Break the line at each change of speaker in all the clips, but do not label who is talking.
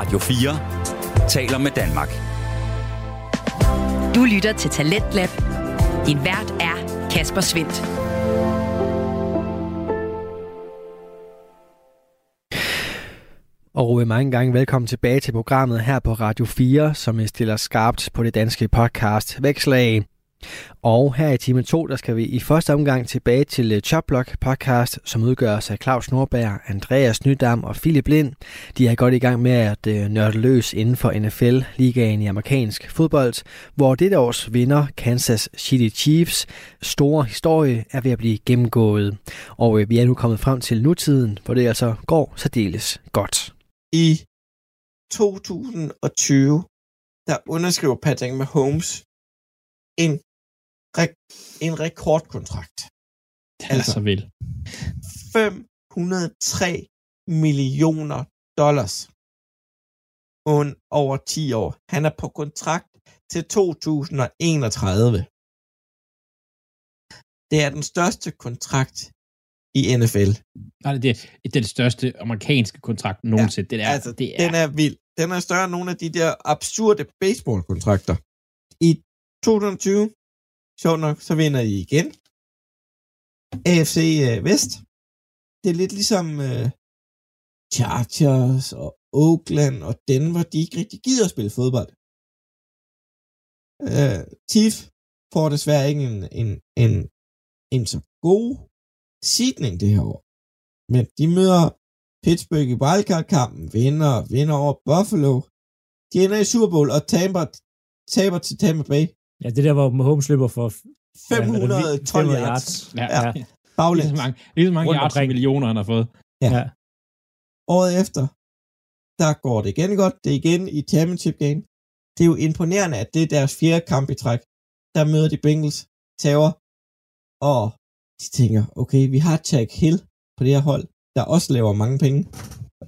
Radio 4 taler med Danmark.
Du lytter til Talentlab. Din vært er Kasper Svendt.
Og mange gange velkommen tilbage til programmet her på Radio 4, som stiller skarpt på det danske podcast Vækslag. Og her i time 2, der skal vi i første omgang tilbage til øh, Choplock podcast, som udgøres af Claus Nordberg, Andreas Nydam og Philip Lind. De er godt i gang med at øh, nørde løs inden for NFL-ligaen i amerikansk fodbold, hvor dette års vinder, Kansas City Chiefs, store historie er ved at blive gennemgået. Og øh, vi er nu kommet frem til nutiden, hvor det altså går særdeles godt.
I 2020, der underskriver Patrick Mahomes en, en rekordkontrakt.
Det er altså, så vildt.
503 millioner dollars over 10 år. Han er på kontrakt til 2031. Det er den største kontrakt i NFL.
Nej, det er, det det største amerikanske kontrakt nogensinde. Ja, det er,
altså,
det er...
Den er vild. Den er større end nogle af de der absurde baseballkontrakter. I 2020, sjovt nok, så vinder I igen. AFC øh, Vest. Det er lidt ligesom øh, Chargers og Oakland og Denver, de ikke rigtig gider at spille fodbold. Øh, Chief får desværre ikke en, en, en, en så god sidning det her år. Men de møder Pittsburgh i wildcard-kampen, vinder, vinder over Buffalo. De ender i Super Bowl og taber, taber til Tampa Bay
Ja, det der, hvor Mahomes løber for
512 ja, yards.
Ja, ja. ja. Baglæns. Lige så mange, lige så mange yards millioner, han har fået.
Ja. ja. Året efter, der går det igen godt. Det er igen i championship game. Det er jo imponerende, at det er deres fjerde kamp i træk. Der møder de Bengals, tager, og de tænker, okay, vi har Jack Hill på det her hold, der også laver mange penge.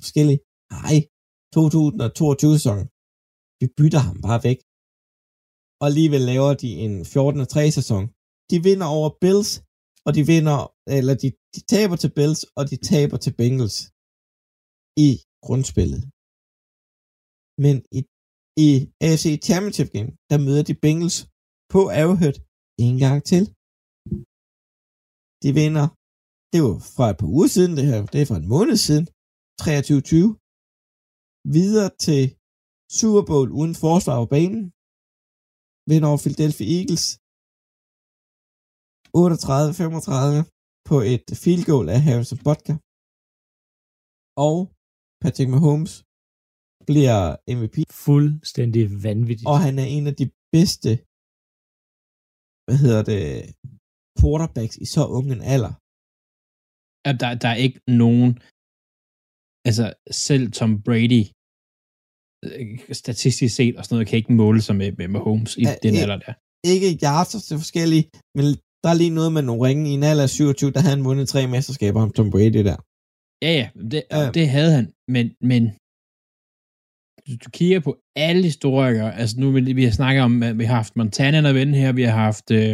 Forskellige. Nej, 2022 sæson. Vi bytter ham bare væk og alligevel laver de en 14-3 sæson. De vinder over Bills, og de vinder, eller de, de taber til Bills, og de taber til Bengals i grundspillet. Men i, i AFC Championship Game, der møder de Bengals på Arrowhead en gang til. De vinder, det var fra et par uger siden, det her, det er fra en måned siden, 23-20. Videre til Super Bowl uden forsvar på banen, vinder over Philadelphia Eagles 38-35 på et field goal af Harrison Butker. Og Patrick Mahomes bliver MVP.
Fuldstændig vanvittigt.
Og han er en af de bedste, hvad hedder det, quarterbacks i så ung en alder.
Der, der er ikke nogen, altså selv Tom Brady statistisk set og sådan noget, kan ikke måle sig med, med Mahomes i ja, den alder der.
Ikke yards til forskellige, men der er lige noget med nogle ringe i en alder af 27, der havde han vundet tre mesterskaber om Tom Brady der.
Ja, ja, det, ja. det havde han, men, men du, du kigger på alle historikere, altså nu vi har snakket om, at vi har haft Montana der vende her, vi har haft uh,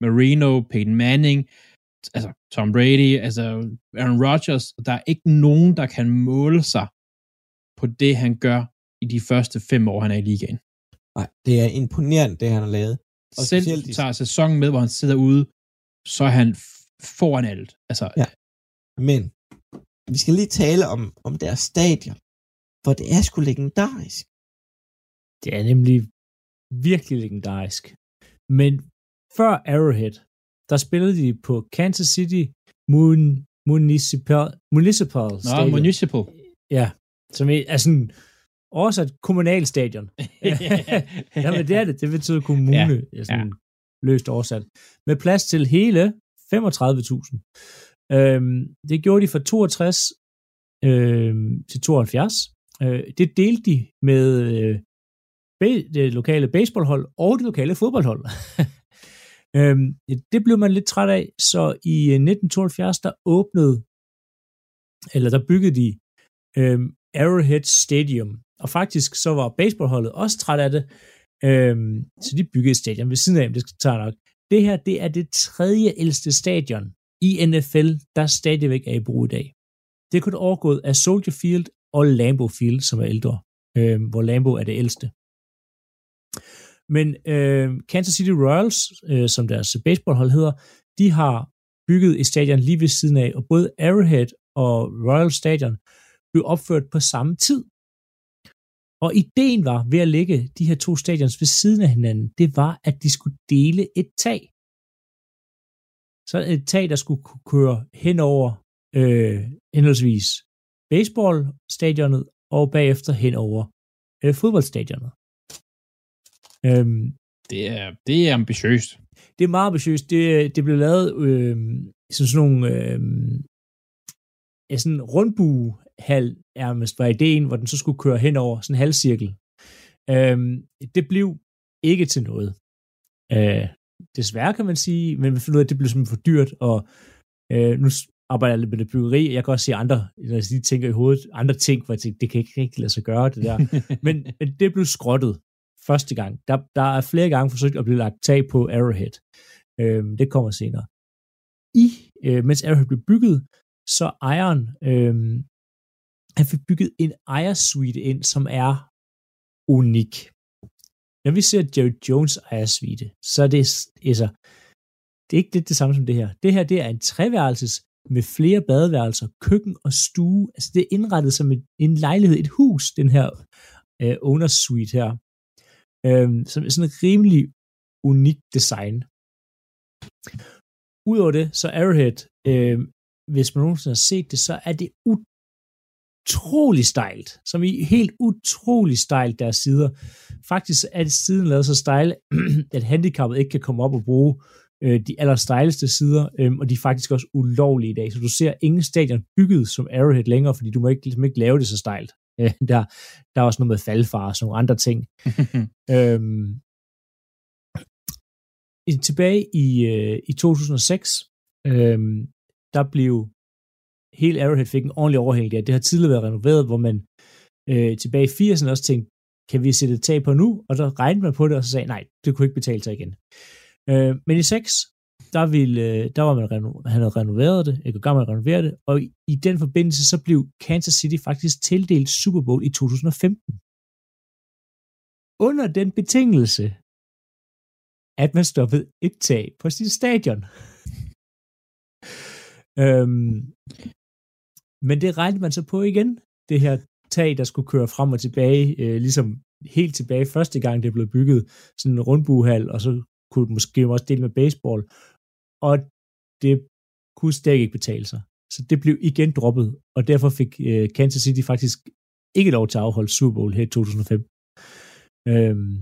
Marino, Peyton Manning, altså Tom Brady, altså Aaron Rodgers, der er ikke nogen, der kan måle sig på det, han gør i de første fem år, han er i ligaen.
Nej, det er imponerende, det han har lavet.
Og Selv specielt tager sæsonen med, hvor han sidder ude, så er han foran alt. Altså,
ja. Men vi skal lige tale om, om deres stadion, for det er sgu legendarisk.
Det er nemlig virkelig legendarisk. Men før Arrowhead, der spillede de på Kansas City Mun Municipal, Municipal
Stadium. Nå, Municipal.
Ja, som er sådan oversat kommunalstadion. Jamen det er det, det betyder kommune, ja. sådan ja. løst oversat. Med plads til hele 35.000. Øhm, det gjorde de fra 62 øhm, til 72. Øh, det delte de med øh, det lokale baseballhold og det lokale fodboldhold. øhm, det blev man lidt træt af, så i 1972 øh, der åbnede, eller der byggede de øhm, Arrowhead Stadium, og faktisk så var baseballholdet også træt af det, øhm, så de byggede et stadion ved siden af, det skal tage nok. Det her, det er det tredje ældste stadion i NFL, der stadigvæk er i brug i dag. Det kunne overgået af Soldier Field og Lambeau Field, som er ældre. øhm, hvor Lambeau er det ældste. Men øh, Kansas City Royals, øh, som deres baseballhold hedder, de har bygget et stadion lige ved siden af, og både Arrowhead og Royal Stadion blev opført på samme tid. Og ideen var ved at lægge de her to stadions ved siden af hinanden, det var, at de skulle dele et tag. Så et tag, der skulle kunne køre hen over øh, henholdsvis baseballstadionet og bagefter hen over øh, fodboldstadionet.
Øhm, det, er, det er ambitiøst.
Det er meget ambitiøst. Det, det blev lavet øh, som sådan nogle øh, sådan en rundbuehal nærmest var ideen, hvor den så skulle køre hen over sådan en halvcirkel. Øh, det blev ikke til noget. Øh, desværre kan man sige, men vi finder ud af, at det blev simpelthen for dyrt, og øh, nu arbejder jeg lidt med det byggeri, og jeg kan også se andre, når jeg lige tænker i hovedet, andre ting, hvor jeg tænker, det kan ikke rigtig lade sig gøre, det der. men, men det blev skrottet første gang. Der, der er flere gange forsøgt at blive lagt tag på Arrowhead. Øhm, det kommer senere. I, øh, mens Arrowhead blev bygget, så ejeren, øh, han fik bygget en ejersuite ind, som er unik. Når vi ser Jerry Jones ejersuite, så er det, altså, det er ikke det, det samme som det her. Det her, det er en treværelses med flere badeværelser, køkken og stue. Altså, det er indrettet som en, en lejlighed, et hus, den her øh, owner suite her. Øh, som er sådan et rimelig unikt design. Udover det, så Arrowhead, øh, hvis man nogensinde har set det, så er det utrolig stejlt, som i helt utrolig stejlt deres sider. Faktisk er det siden lavet så stejle, at handicappet ikke kan komme op og bruge øh, de allerstejleste sider, øh, og de er faktisk også ulovlige i dag. Så du ser ingen stadion bygget som Arrowhead længere, fordi du må ikke, ligesom ikke lave det så stejlt. Øh, der, der er også noget med faldfar og sådan nogle andre ting. øhm, tilbage i, øh, i 2006, øh, der blev hele Arrowhead fik en ordentlig overhæng der. Det har tidligere været renoveret, hvor man øh, tilbage i 80'erne også tænkte, kan vi sætte et tag på nu? Og der regnede man på det, og så sagde nej, det kunne ikke betale sig igen. Øh, men i 6, der, ville, øh, der var man, han havde renoveret det, ikke gammel at renovere det, og i, i den forbindelse, så blev Kansas City faktisk tildelt Super Bowl i 2015. Under den betingelse, at man stoppede et tag på sit stadion øhm, men det regnede man så på igen, det her tag, der skulle køre frem og tilbage, øh, ligesom helt tilbage første gang, det blev bygget, sådan en rundbuehal, og så kunne måske også dele med baseball, og det kunne stadig ikke betale sig. Så det blev igen droppet, og derfor fik øh, Kansas City faktisk ikke lov til at afholde Super Bowl her i 2005. Øhm,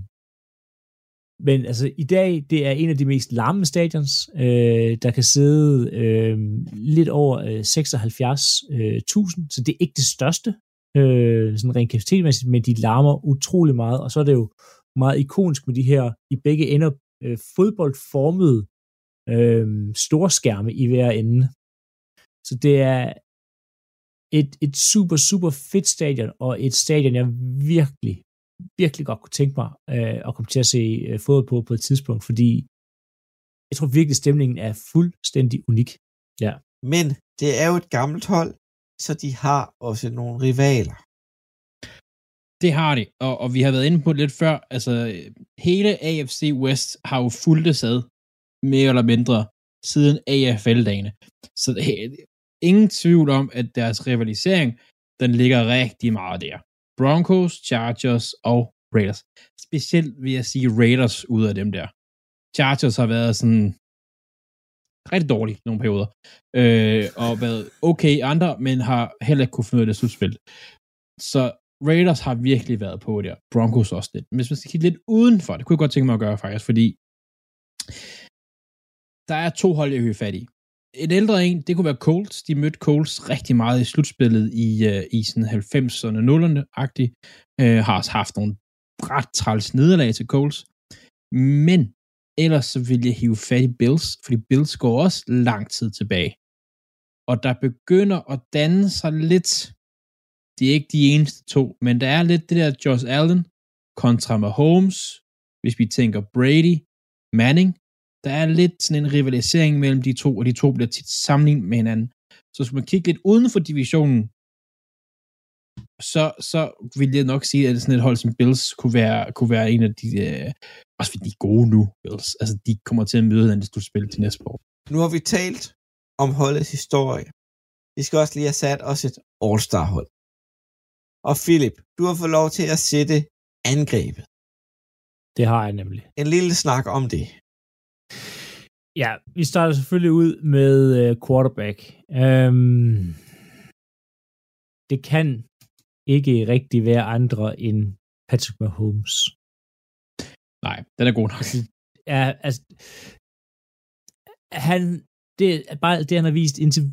men altså i dag, det er en af de mest larmende stadions. Øh, der kan sidde øh, lidt over øh, 76.000, øh, så det er ikke det største, øh, sådan rent kapacitetmæssigt, men de larmer utrolig meget, og så er det jo meget ikonisk med de her i begge ender øh, fodboldformede øh, storskærme i hver ende. Så det er et, et super, super fedt stadion, og et stadion, jeg virkelig, virkelig godt kunne tænke mig øh, at komme til at se øh, fodbold på på et tidspunkt, fordi jeg tror virkelig, stemningen er fuldstændig unik. Ja.
Men det er jo et gammelt hold, så de har også nogle rivaler.
Det har de, og, og vi har været inde på det lidt før. Altså, hele AFC West har jo fulgt det sad, mere eller mindre, siden AFL-dagene. Så det, ingen tvivl om, at deres rivalisering, den ligger rigtig meget der. Broncos, Chargers og Raiders. Specielt vil jeg sige Raiders ud af dem der. Chargers har været sådan rigtig dårlige nogle perioder, øh, og været okay andre, men har heller ikke kunne finde ud af det slutspil. Så Raiders har virkelig været på der. Broncos også lidt. Men hvis man skal kigge lidt udenfor, det kunne jeg godt tænke mig at gøre faktisk, fordi der er to hold, jeg vil fat i. Et ældre en, det kunne være Colts. De mødte Colts rigtig meget i slutspillet i, uh, i sådan 90'erne, 0'erne-agtigt. Uh, øh, har også haft nogle ret træls nederlag til Colts. Men ellers så vil jeg hive fat i Bills, fordi Bills går også lang tid tilbage. Og der begynder at danne sig lidt de er ikke de eneste to, men der er lidt det der Josh Allen kontra Mahomes, hvis vi tænker Brady, Manning, der er lidt sådan en rivalisering mellem de to, og de to bliver tit sammenlignet med hinanden. Så skal man kigge lidt uden for divisionen, så, så vil jeg nok sige, at sådan et hold som Bills kunne være, kunne være en af de, øh, også fordi de er gode nu, Bills. Altså, de kommer til at møde den slutspil til næste år.
Nu har vi talt om holdets historie. Vi skal også lige have sat os et All-Star-hold. Og Philip, du har fået lov til at sætte angrebet.
Det har jeg nemlig.
En lille snak om det.
Ja, vi starter selvfølgelig ud med uh, quarterback. Um, det kan ikke rigtig være andre end Patrick Mahomes.
Nej, den er god nok.
Altså, ja, altså, han, det er bare det, han har vist indtil,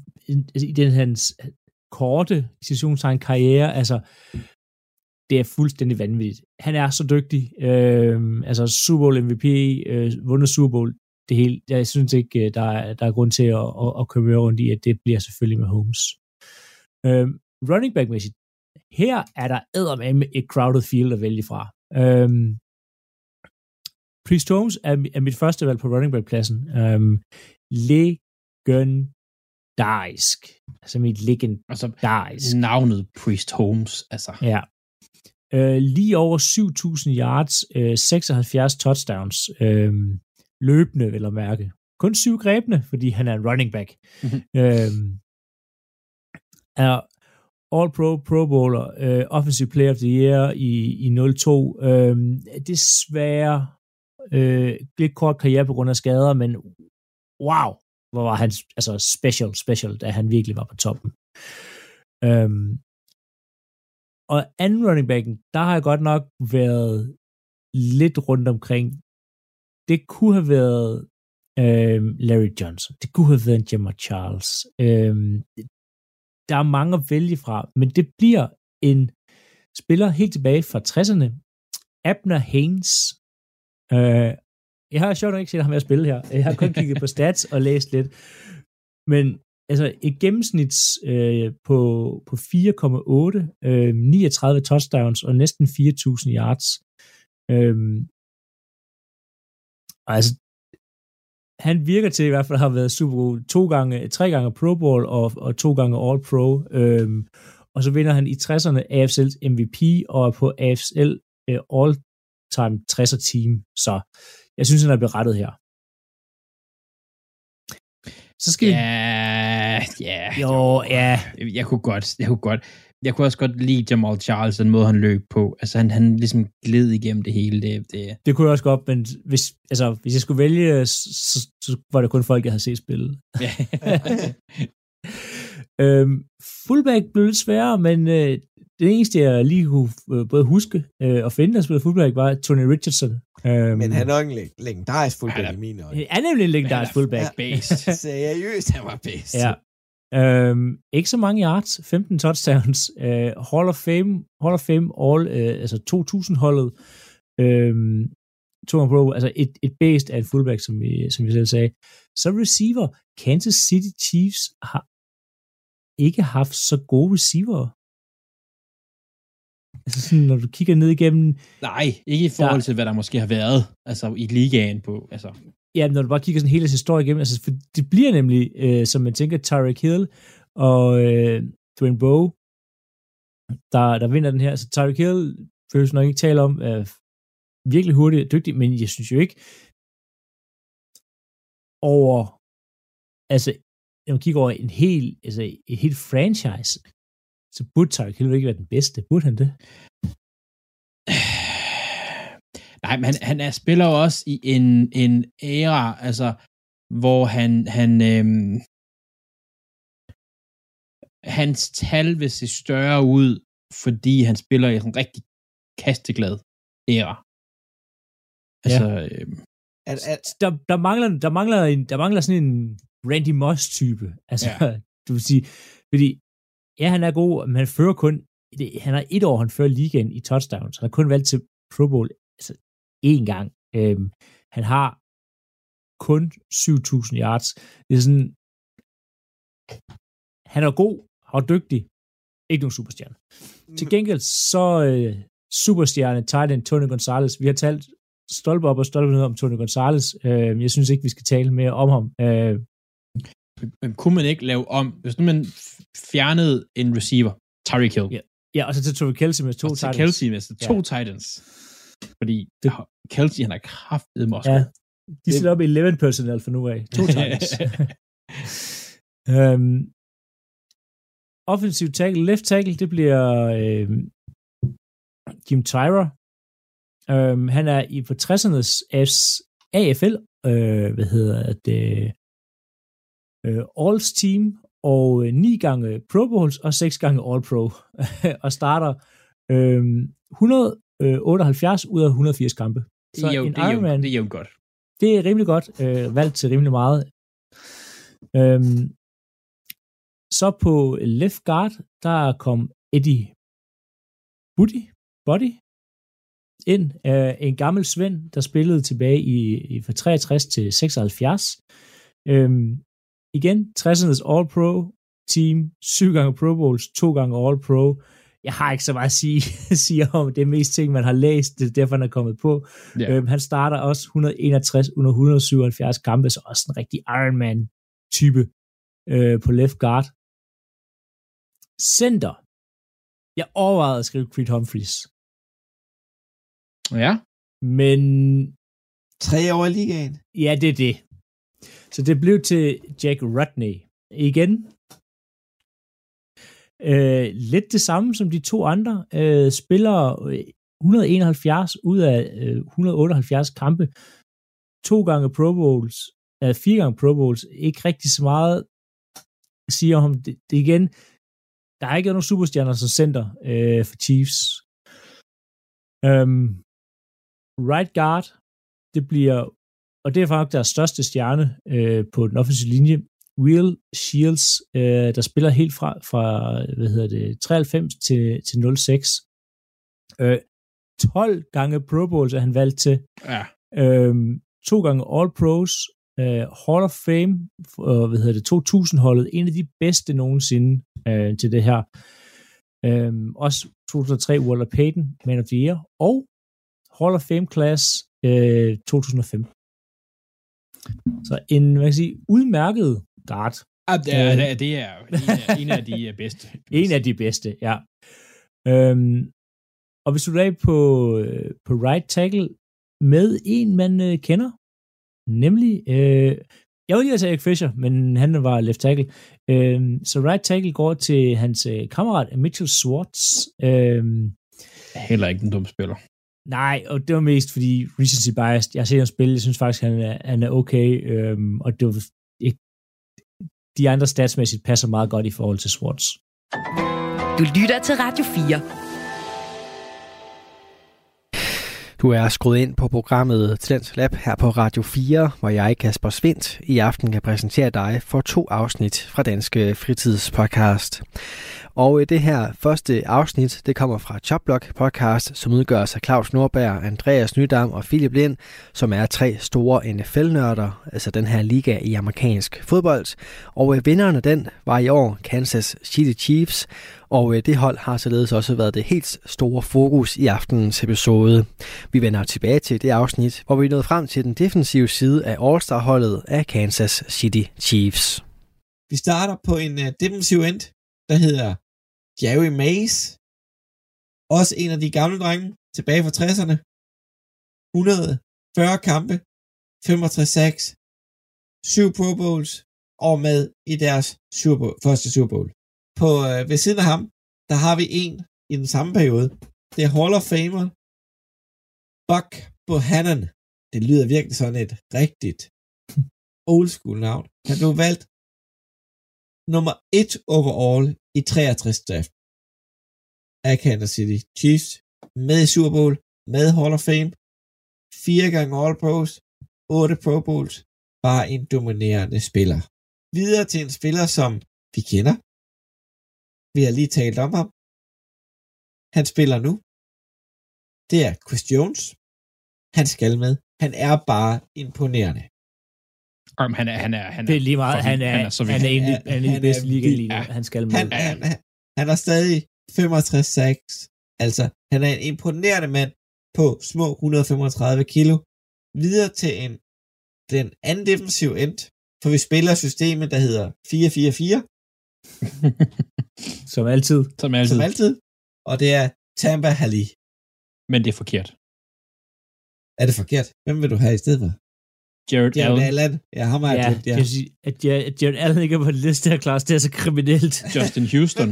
altså, i den hans korte situationstegn karriere, altså, det er fuldstændig vanvittigt. Han er så dygtig. Øh, altså Super Bowl MVP, øh, vundet Super Bowl, det hele. Jeg synes ikke, øh, der er, der er grund til at, at, at køre rundt i, at det bliver selvfølgelig med Holmes. Øh, running back-mæssigt, her er der med et crowded field at vælge fra. Øh, Priest Holmes er, er mit første valg på running back-pladsen. Øh, legendarisk. Altså mit legendarisk.
Altså, navnet Priest Holmes, altså.
Ja, øh, lige over 7.000 yards, øh, 76 touchdowns, øh, løbende, jeg mærke. Kun syv grebne, fordi han er en running back. Mm-hmm. Øh, er All-Pro, Pro Bowler, øh, Offensive Player of the Year i, i 02. Øh, desværre øh, lidt kort karriere på grund af skader, men wow, hvor var han altså special, special, da han virkelig var på toppen. Øhm, og anden running backen, der har jeg godt nok været lidt rundt omkring. Det kunne have været øh, Larry Johnson. Det kunne have været Gemma Charles. Øh, der er mange at vælge fra, men det bliver en spiller helt tilbage fra 60'erne. Abner Haynes. Øh, jeg har sjovt nok ikke set ham at spille her. Jeg har kun kigget på stats og læst lidt. Men altså et gennemsnit øh, på, på 4,8, øh, 39 touchdowns og næsten 4.000 yards. Øh, altså, han virker til i hvert fald at have været Super Bowl to gange, tre gange Pro Bowl og, og to gange All Pro. Øh, og så vinder han i 60'erne AFL's MVP og er på AFL øh, All-Time 60'er team. Så jeg synes, han er berettet her.
Så skal ja, ja.
Jo, ja.
Jeg kunne godt, jeg kunne godt, jeg kunne også godt lide Jamal Charles, den måde han løb på. Altså han, han ligesom gled igennem det hele. Det, det.
det kunne jeg også godt, men hvis, altså, hvis jeg skulle vælge, så, så var det kun folk, jeg havde set spille. Ja. øhm, fullback blev lidt sværere, men øh, det eneste, jeg lige kunne øh, både huske øh, og finde, der spillede fullback, var Tony Richardson.
Øhm, Men han er også en legendarisk fullback i mine øjne.
Han er nemlig en legendarisk fullback.
Based.
Seriøst, han var based.
Ja. Øhm, ikke så mange yards, 15 touchdowns. Øh, Hall of Fame, Hall of Fame All, øh, altså 2000-holdet. Øhm, to Pro, altså et, et based af en fullback, som vi, som vi selv sagde. Så receiver, Kansas City Chiefs har ikke haft så gode receiver. Altså sådan, når du kigger ned igennem...
Nej, ikke i forhold til, hvad der måske har været altså i ligaen på. Altså.
Ja, når du bare kigger sådan hele historie igennem, altså, for det bliver nemlig, øh, som man tænker, Tyreek Hill og øh, Dwayne Bowe, der, der vinder den her. Så Tyreek Hill føles nok ikke tale om, er virkelig hurtig og dygtig, men jeg synes jo ikke over, altså, når man kigger over en hel, altså en hel franchise, så burde Tyreek Hill ikke være den bedste. Burde han det?
Nej, men han, han er, spiller jo også i en, en æra, altså, hvor han, han øhm, hans tal vil se større ud, fordi han spiller i en rigtig kasteglad æra.
Altså, ja. øhm, at, at, der, der, mangler, der, mangler en, der mangler sådan en Randy Moss-type. Altså, ja. du vil sige, fordi ja, han er god, men han fører kun, det, han har et år, han fører ligaen i touchdowns. Han har kun valgt til Pro Bowl én gang. Øhm, han har kun 7.000 yards. Det er sådan, han er god og dygtig. Ikke nogen superstjerne. Til gengæld så øh, superstjerne Titan Tony Gonzalez. Vi har talt stolpe op og stolpe ned om Tony Gonzalez. Øh, jeg synes ikke, vi skal tale mere om ham. Øh,
men kunne man ikke lave om, hvis nu man fjernede en receiver, Tyreek Hill,
ja. Ja, og så til Travis Kelsey med to
og til
Titans.
Kelsey med to
Ja.
Titans. Fordi det, Kelsey, han er kraftet også.
Ja, de stiller op i 11 personnel for nu af. To Titans. øhm, offensiv tackle, left tackle, det bliver øhm, Jim Tyra. Øhm, han er i på 60'ernes AFL, øh, hvad hedder det, øh, Alls team, og øh, ni gange Pro Bowls og seks gange All Pro, og starter øh, 178 ud af 180 kampe.
det er jo,
en
det er jo,
Ironman,
det er jo godt.
det er rimelig godt øh, valgt til rimelig meget. Øhm, så på left guard, der kom Eddie Buddy, Buddy ind. Øh, en gammel svend, der spillede tilbage i, i fra 63 til 76. Øhm, igen, 60'ernes All-Pro team, syv gange Pro Bowls, to gange All-Pro. Jeg har ikke så meget at sige, sige om det er mest ting, man har læst, det er derfor, han er kommet på.
Ja.
Øhm, han starter også 161 under 177 kampe, så også en rigtig Ironman-type øh, på left guard. Center. Jeg overvejede at skrive Creed Humphreys,
Ja.
men
Tre år i ligaen.
ja, det er det. Så det blev til Jack Rudney. Igen, øh, lidt det samme som de to andre. Øh, spiller øh, 171 ud af øh, 178 kampe. To gange Pro Bowls. Øh, fire gange Pro Bowls. Ikke rigtig så meget siger om det, det igen. Der er ikke nogen superstjerner som center øh, for Chiefs. Øhm, right guard, det bliver, og det er faktisk deres største stjerne øh, på den offensive linje, Will Shields, øh, der spiller helt fra, fra hvad hedder det, 93 til, til 06. Øh, 12 gange Pro Bowls er han valgt til.
Ja.
Øh, to gange All Pros, øh, Hall of Fame, øh, hvad hedder det, 2000-holdet, en af de bedste nogensinde øh, til det her. Øh, også 2003 Walter Payton, Man of the Year, og Hall of Fame Class øh, 2005. Så en, hvad kan jeg sige, udmærket guard.
Ah, det, er, det er- det er en af, en af de øh, bedste.
En af de bedste, ja. Øhm, og hvis du er på, øh, på right tackle med en, man øh, kender, nemlig, øh, jeg vil lige have Eric Fisher, men han var left tackle. Øhm, så right tackle går til hans øh, kammerat Mitchell Swartz. Øhm,
Heller ikke en dum spiller.
nej, og det var mest fordi recency bias. Jeg har set ham spille, jeg synes faktisk, han er, han er okay, øhm, og det var de andre statsmæssigt passer meget godt i forhold til Swartz.
Du lytter til Radio 4.
Du er skruet ind på programmet Talents Lab her på Radio 4, hvor jeg, Kasper Svindt, i aften kan præsentere dig for to afsnit fra Danske Fritidspodcast. Og øh, det her første afsnit, det kommer fra Chopblock podcast, som udgøres af Claus Nordberg, Andreas Nydam og Philip Lind, som er tre store NFL-nørder, altså den her liga i amerikansk fodbold. Og øh, vinderen af den var i år Kansas City Chiefs, og øh, det hold har således også været det helt store fokus i aftenens episode. Vi vender tilbage til det afsnit, hvor vi nåede frem til den defensive side af All-Star-holdet af Kansas City Chiefs.
Vi starter på en uh, defensiv end, der hedder Jerry Mays. Også en af de gamle drenge, tilbage fra 60'erne. 140 kampe, 65 sacks, 7 Pro Bowls og med i deres Super Bowl, første Super Bowl. På, øh, ved siden af ham, der har vi en i den samme periode. Det er Hall of Famer Buck Bohannon. Det lyder virkelig sådan et rigtigt old school navn. Han blev valgt nummer 1 overall i 63 draft af Kansas City Chiefs med i Super Bowl, med Hall of Fame, fire gange All Pros, otte Pro Bowls, bare en dominerende spiller. Videre til en spiller, som vi kender. Vi har lige talt om ham. Han spiller nu. Det er Chris Jones. Han skal med. Han er bare imponerende.
Om han er, han er, han er,
Det er lige meget. Han er,
han er så
han er af han er
Han
de bedste
er
liga lige nu. Han skal med.
Han, han, han, han har stadig 65 sacks. Altså, han er en imponerende mand på små 135 kilo. Videre til en, den anden defensiv end, for vi spiller systemet, der hedder 4-4-4,
Som altid.
Som altid.
som altid. og det er Tampa Hali.
Men det er forkert.
Er det forkert? Hvem vil du have i stedet for?
Jared,
Jared
Allen,
Allen. Ja, ham har jeg
Ja,
glemt, ja.
det sige, at Jared, Allen ikke er på en liste her, Claus, det er så kriminelt.
Justin Houston.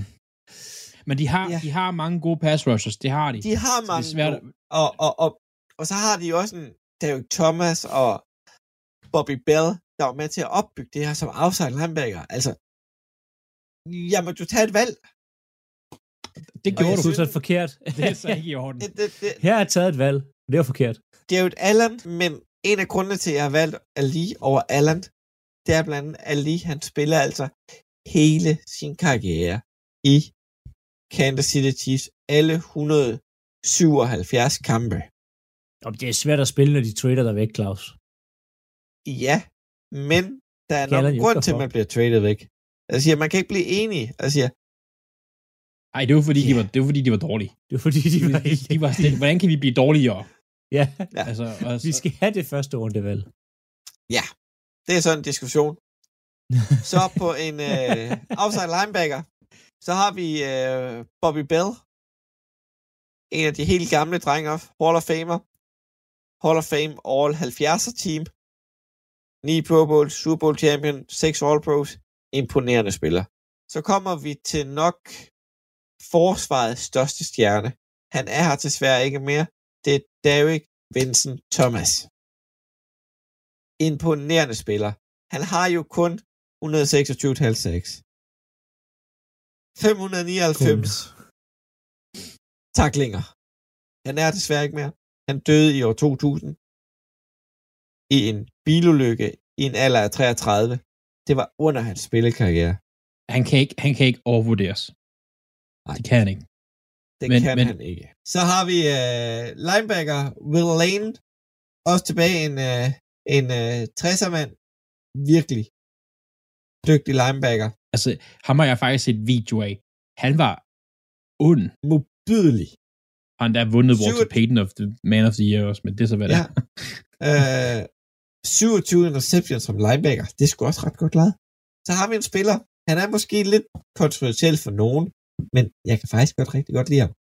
Men de har,
Ja.
de har mange gode pass rushers, det har de.
De har
det
mange
er svært,
gode. og, og, og, og så har de jo også en Derek Thomas og Bobby Bell, der var med til at opbygge det her som outside linebacker. Altså, jamen, du tager et valg.
Det
Og
gjorde du.
Du er forkert.
Det er så ikke i orden.
Det, det, det,
Her er taget et valg. Det er forkert.
det er jo et Allen, men en af grundene til, at jeg har valgt Ali over Allen, det er blandt andet, at Ali, han spiller altså hele sin karriere i Kansas City Chiefs. Alle 177 kampe.
Om det er svært at spille, når de trader dig væk, Claus.
Ja, men der er nok grund til, at man bliver traded væk. Jeg siger, man kan ikke blive enig. Jeg siger,
Ej, det var fordi, de
Ja.
var, det var fordi, de var dårlige.
Det er fordi, de var
De, de var sådan, lidt, hvordan kan vi blive dårligere?
Ja,
Ja.
Altså, og,
vi skal have det første rundevalg.
det er sådan en diskussion. Så på en øh, outside linebacker, så har vi øh, Bobby Bell. En af de helt gamle drenge Hall of Famer. Hall of Fame All 70'er team. 9 Pro Bowls, Super Bowl champion, 6 All Pros. Imponerende spiller. Så kommer vi til nok forsvarets største stjerne. Han er her desværre ikke mere. Det er Derek Vincent Thomas. Imponerende spiller. Han har jo kun 126,5 599 taklinger. Han er desværre ikke mere. Han døde i år 2000 i en bilulykke i en alder af 33. Det var under hans spillekarriere.
han, kan ikke, han kan ikke overvurderes.
Nej.
Det kan han ikke.
Det
Men-
kan
men-
han ikke. Så har vi uh, linebacker Will Lane. Også tilbage en, uh, en uh, 60'er mand. Virkelig dygtig linebacker.
Altså, ham har jeg faktisk set video af. Han var ond.
Modbydelig.
Og han der vundet Walter
Syv-
Payton of the Man of the Year også, men det er så, hvad det
Ja.
er.
uh, 27 interceptions som linebacker. Det er sgu også ret godt lavet. Så har vi en spiller. Han er måske lidt kontroversiel for nogen, men jeg kan faktisk godt rigtig godt lide ham.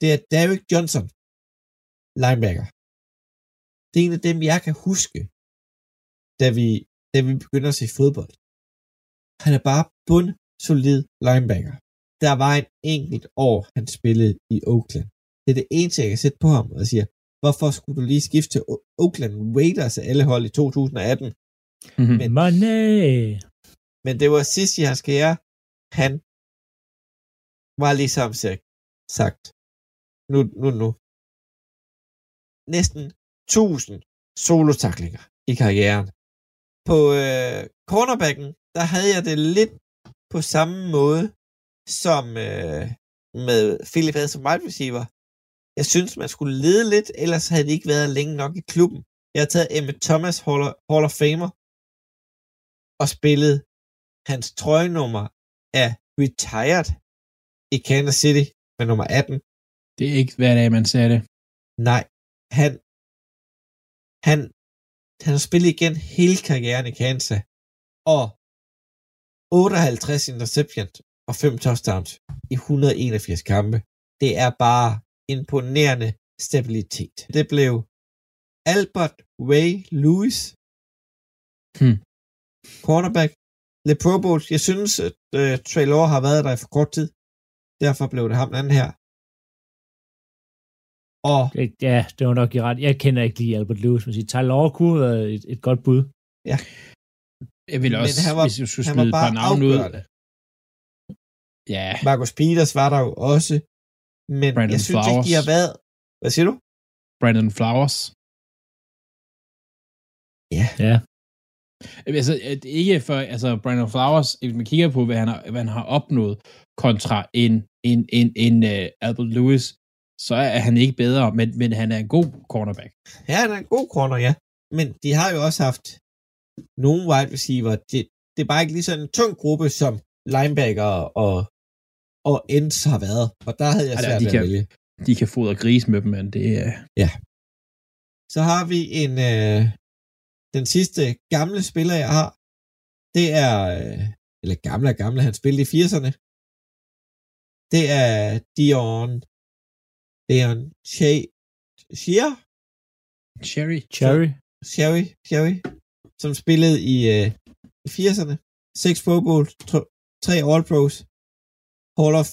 Det er Derek Johnson, linebacker. Det er en af dem, jeg kan huske, da vi, da vi begynder at se fodbold. Han er bare bund solid linebacker. Der var en enkelt år, han spillede i Oakland. Det er det eneste, jeg kan sætte på ham og siger, hvorfor skulle du lige skifte til Oakland Raiders af alle hold i 2018?
Mhm.
Men-
Money!
Men det var sidst i hans karriere, han var ligesom sagt, nu, nu, nu, næsten 1000 solotaklinger i karrieren. På øh, cornerbacken, der havde jeg det lidt på samme måde som øh, med Philip havde som wide receiver. Jeg synes, man skulle lede lidt, ellers havde det ikke været længe nok i klubben. Jeg har taget Emmett Thomas Hall of, Hall of Famer og spillet hans trøjenummer er retired i Kansas City med nummer 18.
Det er ikke hver dag, man ser det.
Nej, han, han, han har spillet igen hele karrieren i Kansas, og 58 interceptions og 5 touchdowns i 181 kampe. Det er bare imponerende stabilitet. Det blev Albert Ray Lewis,
Hmm.
cornerback, Le Pro Bowl. Jeg synes, at uh, Trey Law har været der i for kort tid. Derfor blev det ham den anden her. Og
Ja, det var nok i ret. Jeg kender ikke lige Albert Lewis, men siger, Tyler Law kunne have været et, et godt bud.
Jeg vil
Men
også,
han var-
hvis jeg skulle smide et
bare
par navn ud. Ja,
Marcus Peters var der jo også. Men
Brandon
jeg synes ikke, de har
Flowers.
været... Hvad siger du?
Brandon Flowers.
Ja.
Altså, at ikke for, altså, Brandon Flowers, hvis man kigger på, hvad han har, hvad han har opnået kontra en, en, en, en uh, Albert Lewis, så er han ikke bedre, men, men han er en god cornerback.
Ja, han er en god corner, ja. Men de har jo også haft nogle wide receiver. Det, det er bare ikke lige sådan en tung gruppe, som linebacker og, og ends har været. Og der havde jeg svært
de
ved at vælge.
De kan fodre gris med dem, men det er...
Så har vi en... Øh, den sidste gamle spiller, jeg har. Det er... Øh, eller gamle og gamle, han spillede i 80'erne. Det er Dion, Dion Che, Shear,
Cherry.
Cherry.
Sherry, Sherry, som spillede i, øh, i 80'erne. 6 Pro Bowls, 3 All Pros, Hall of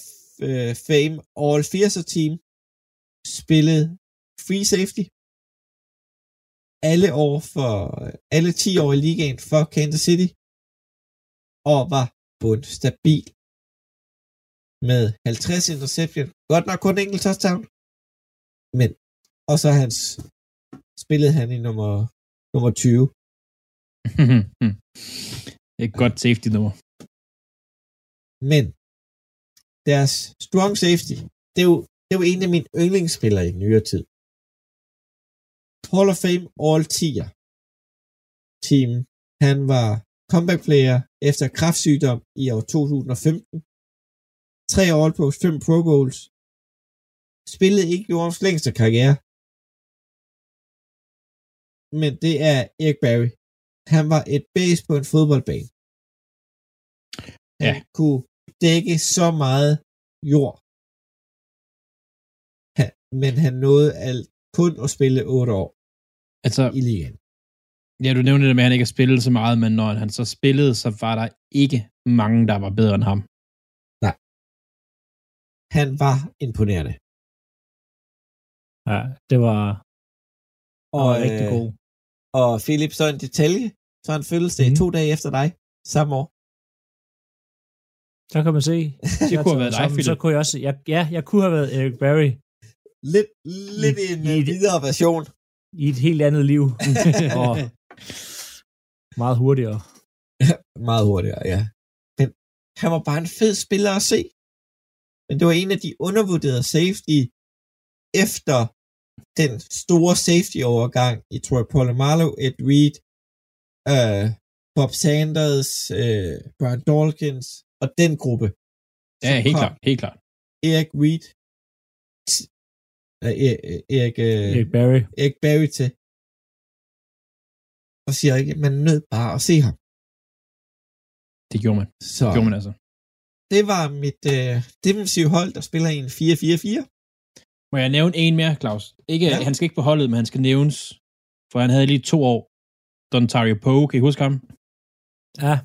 øh, Fame, All 80'er team, spillede free safety, alle år for, alle 10 år i ligaen for Kansas City, og var bund stabil med 50 interception. Godt nok kun enkelt touchdown, men og så hans spillede han i nummer, nummer 20.
Et godt safety nummer.
Men deres strong safety, det er jo, det er jo en af mine yndlingsspillere i nyere tid. Hall of Fame All 10'er team. Han var comeback player efter kraftsygdom i år 2015. Tre All Pros, fem Pro Bowls. Spillede ikke jordens længste karriere. Men det er Erik Barry. Han var et base på en fodboldbane. Han
Ja.
kunne dække så meget jord. Han, men han nåede alt kun at spille 8 år
Altså,
i ligaen.
ja, du nævnte det med, at han ikke har spillet så meget, men når han så spillede, så var der ikke mange, der var bedre end ham.
Han var imponerende.
Ja, det var,
Og,
og rigtig
øh,
god.
Og Philip, så en detalje, så han fødselsdag
Mhm.
to dage efter dig, samme år.
Så kan man se.
Det kunne have været dig, Philip.
så kunne jeg også, jeg, ja, jeg kunne have været Eric Barry
Lidt, lidt
I-
en
i
øh,
et-
videre version.
i et helt andet liv. og meget hurtigere.
Meget hurtigere, ja. Men han var bare en fed spiller at se. Men det var en af de undervurderede safety efter den store safety-overgang i Troy Polamalu, Ed Reed, øh, Bob Sanders, øh, Brian Dawkins og den gruppe.
Ja, helt
kom
klart, helt klart.
Erik Reed, t- øh, E- E- Erik, øh,
Eric Barry.
Erik Barry til, og siger ikke, at man er nødt bare at se ham.
Det gjorde man.
Så
Det gjorde man altså.
Det var mit øh, defensive hold, der spiller i en 4-4-4.
Må jeg nævne en mere, Claus? Ikke,
Ja.
ja. Han skal ikke på holdet, men han skal nævnes, for han havde lige to år. Dontario Poe, kan I huske ham?
Ja.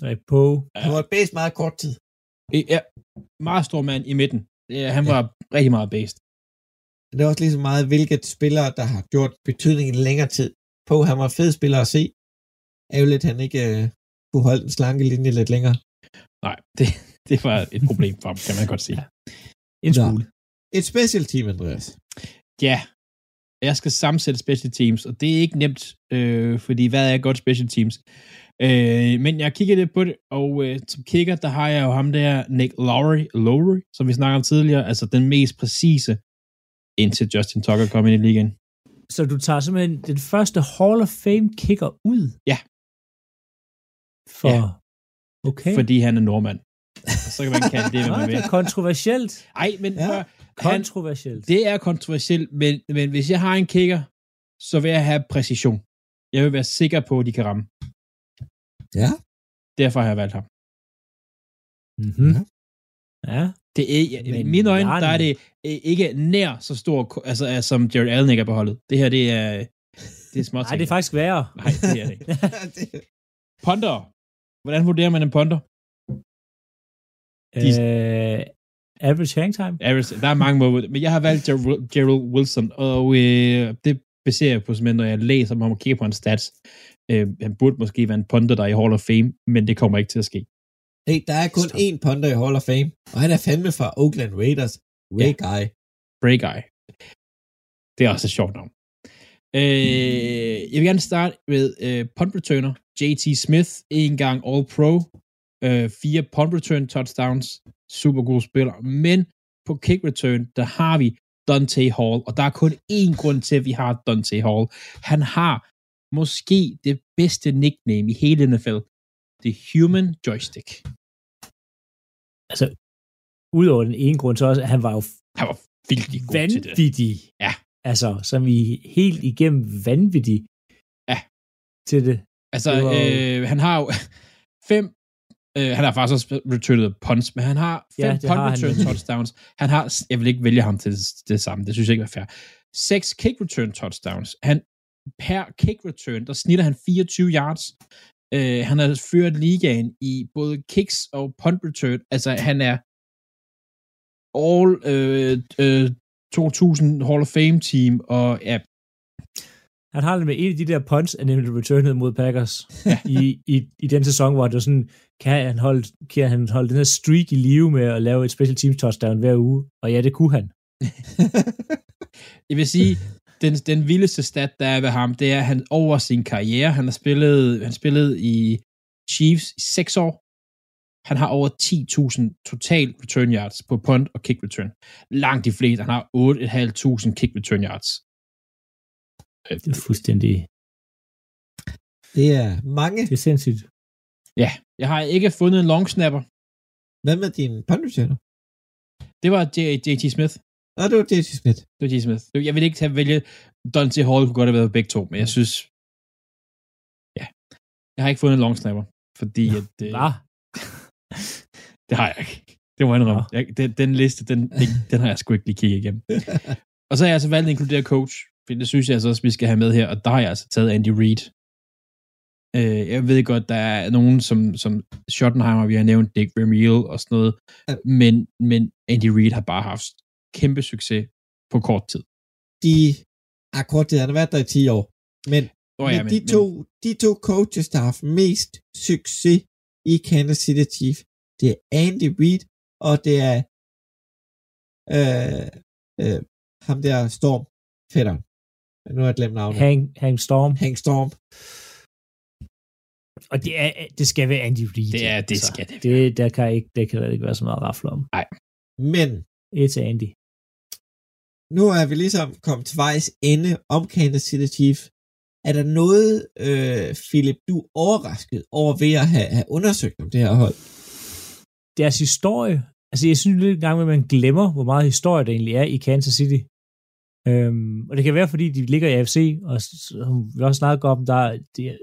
Dræb på.
Han var bedst meget kort tid.
Ja, meget stor mand i midten. Ja, han var rigtig meget based.
Det er også lige så meget, hvilket spillere, der har gjort betydning i længere tid. På, han var fed spiller at se. Ærgerligt, han ikke øh, kunne holde den slanke linje lidt længere.
Nej, det, det var et problem for ham, kan man godt sige.
En
Nå.
smule.
Et special team, Andreas.
Ja, jeg skal sammensætte special teams, og det er ikke nemt, øh, fordi hvad er godt special teams? Øh, men jeg kigger lidt på det, og øh, som kigger, der har jeg jo ham der, Nick Lowry, Lowry, som vi snakkede om tidligere, altså den mest præcise, indtil Justin Tucker kom ind i ligaen.
Så du tager simpelthen den første Hall of Fame kicker ud?
Ja.
For...
Ja.
Okay.
Fordi han er nordmand. Så kan man kalde det, hvad man
det
vil.
er kontroversielt.
Ej, men
Ja.
ja. han,
Kontroversielt.
det er kontroversielt, men, men hvis jeg har en kicker, så vil jeg have præcision. Jeg vil være sikker på, at de kan ramme.
Ja.
Derfor har jeg valgt ham.
Mm-hmm. Ja.
Det er,
Men
I mine øjne, der er det øh, ikke nær så stor, altså øh, som Jared Allen ikke er på holdet. Det her, det er, det er småt.
Nej, det er faktisk værre.
Nej, det er det ikke. Punter. Hvordan vurderer man en punter?
Øh, average hang time?
Average, der er mange måder, men jeg har valgt Gerald, Wilson, og øh, det baserer jeg på når jeg læser om ham og kigger på hans stats. Øh, han burde måske være en punter, der er i Hall of Fame, men det kommer ikke til at ske.
Hey, der er kun
Stop.
én punter i Hall of Fame, og han er fandme fra Oakland Raiders. Ray
Ja.
Guy.
Break Guy. Det er også et sjovt navn. Øh, jeg vil gerne starte med øh, punt returner. JT Smith, en gang All-Pro. Øh, fire punt return touchdowns. Super god spiller. Men på kick return, der har vi Dante Hall, og der er kun én grund til, at vi har Dante Hall. Han har måske det bedste nickname i hele NFL. The Human Joystick.
Altså, udover den ene grund, så også, at han var jo
Han var virkelig god til det.
vanvittig.
Ja.
Altså, som i helt igennem vanvittig
Ja.
til det.
Altså,
Det var
øh, han har jo fem Øh, han har faktisk også returnet punts, men han har fem
Ja,
punt
har
return touchdowns. Han har, jeg vil ikke vælge ham til det, det samme, det synes jeg ikke er fair. Seks kick return touchdowns. Han, per kick return, der snitter han 24 yards. Øh, han har ført ligaen i både kicks og punt return. Altså, han er all øh, øh, 2000 Hall of Fame team, og ja,
Han har nemlig en af de der punts, er nemlig returnet mod Packers i, i, i den sæson, hvor det var sådan, kan han, holde, kan han holde den her streak i live med at lave et special teams touchdown hver uge? Og ja, det kunne han.
Jeg vil sige, den, den vildeste stat, der er ved ham, det er, at han over sin karriere, han har spillet, han spillet i Chiefs i 6 år. Han har over 10.000 total return yards på punt og kick return. Langt de fleste. Han har 8.500 kick return yards.
Det er fuldstændig...
Det er mange.
Det er sindssygt.
Ja, jeg har ikke fundet en long snapper.
Hvad med din punt-returner?
Det var JT Smith.
Nå, det var J.T. Smith.
Det var JT Smith. Jeg vil ikke tage vælge Dante Hall, kunne godt have været begge to, men jeg synes... Ja. Jeg har ikke fundet en long snapper, fordi at... Øh? Det har jeg ikke. Det må jeg indrømme. Jeg, den, den liste, den, den, den har jeg sgu ikke lige kigget igennem. Og så har jeg altså valgt at inkludere coach, for det synes jeg altså også, vi skal have med her, og der har jeg altså taget Andy Reid. Øh, jeg ved godt, der er nogen som, som Schottenheimer, vi har nævnt Dick Vermeil og sådan noget,
Ja.
men, men Andy Reid har bare haft kæmpe succes på kort tid.
De har kort tid, han har været der i 10 år. Men,
Oh,
men,
ja,
de, to, de to coaches, der har haft mest succes i Kansas City Chiefs, det er Andy Reid, og det er øh, øh, ham der Storm, fætteren. Nu har jeg glemt navnet.
Hank, Hank Storm.
Hank Storm.
Og det, er, det skal være Andy Reid.
Det er- det
altså.
skal det
det. Der kan ikke, det kan der ikke være så meget rafle om.
Men
Et til Andy.
nu er vi ligesom kommet til vejs ende om Kansas City Chiefs. Er der noget, øh, Philip, du er overrasket over ved at have, have undersøgt om det her hold?
Deres historie, altså jeg synes lidt en gang, at man glemmer, hvor meget historie der egentlig er i Kansas City. Øhm, og det kan være, fordi de ligger i AFC, og som vi også snakker om, der er- det,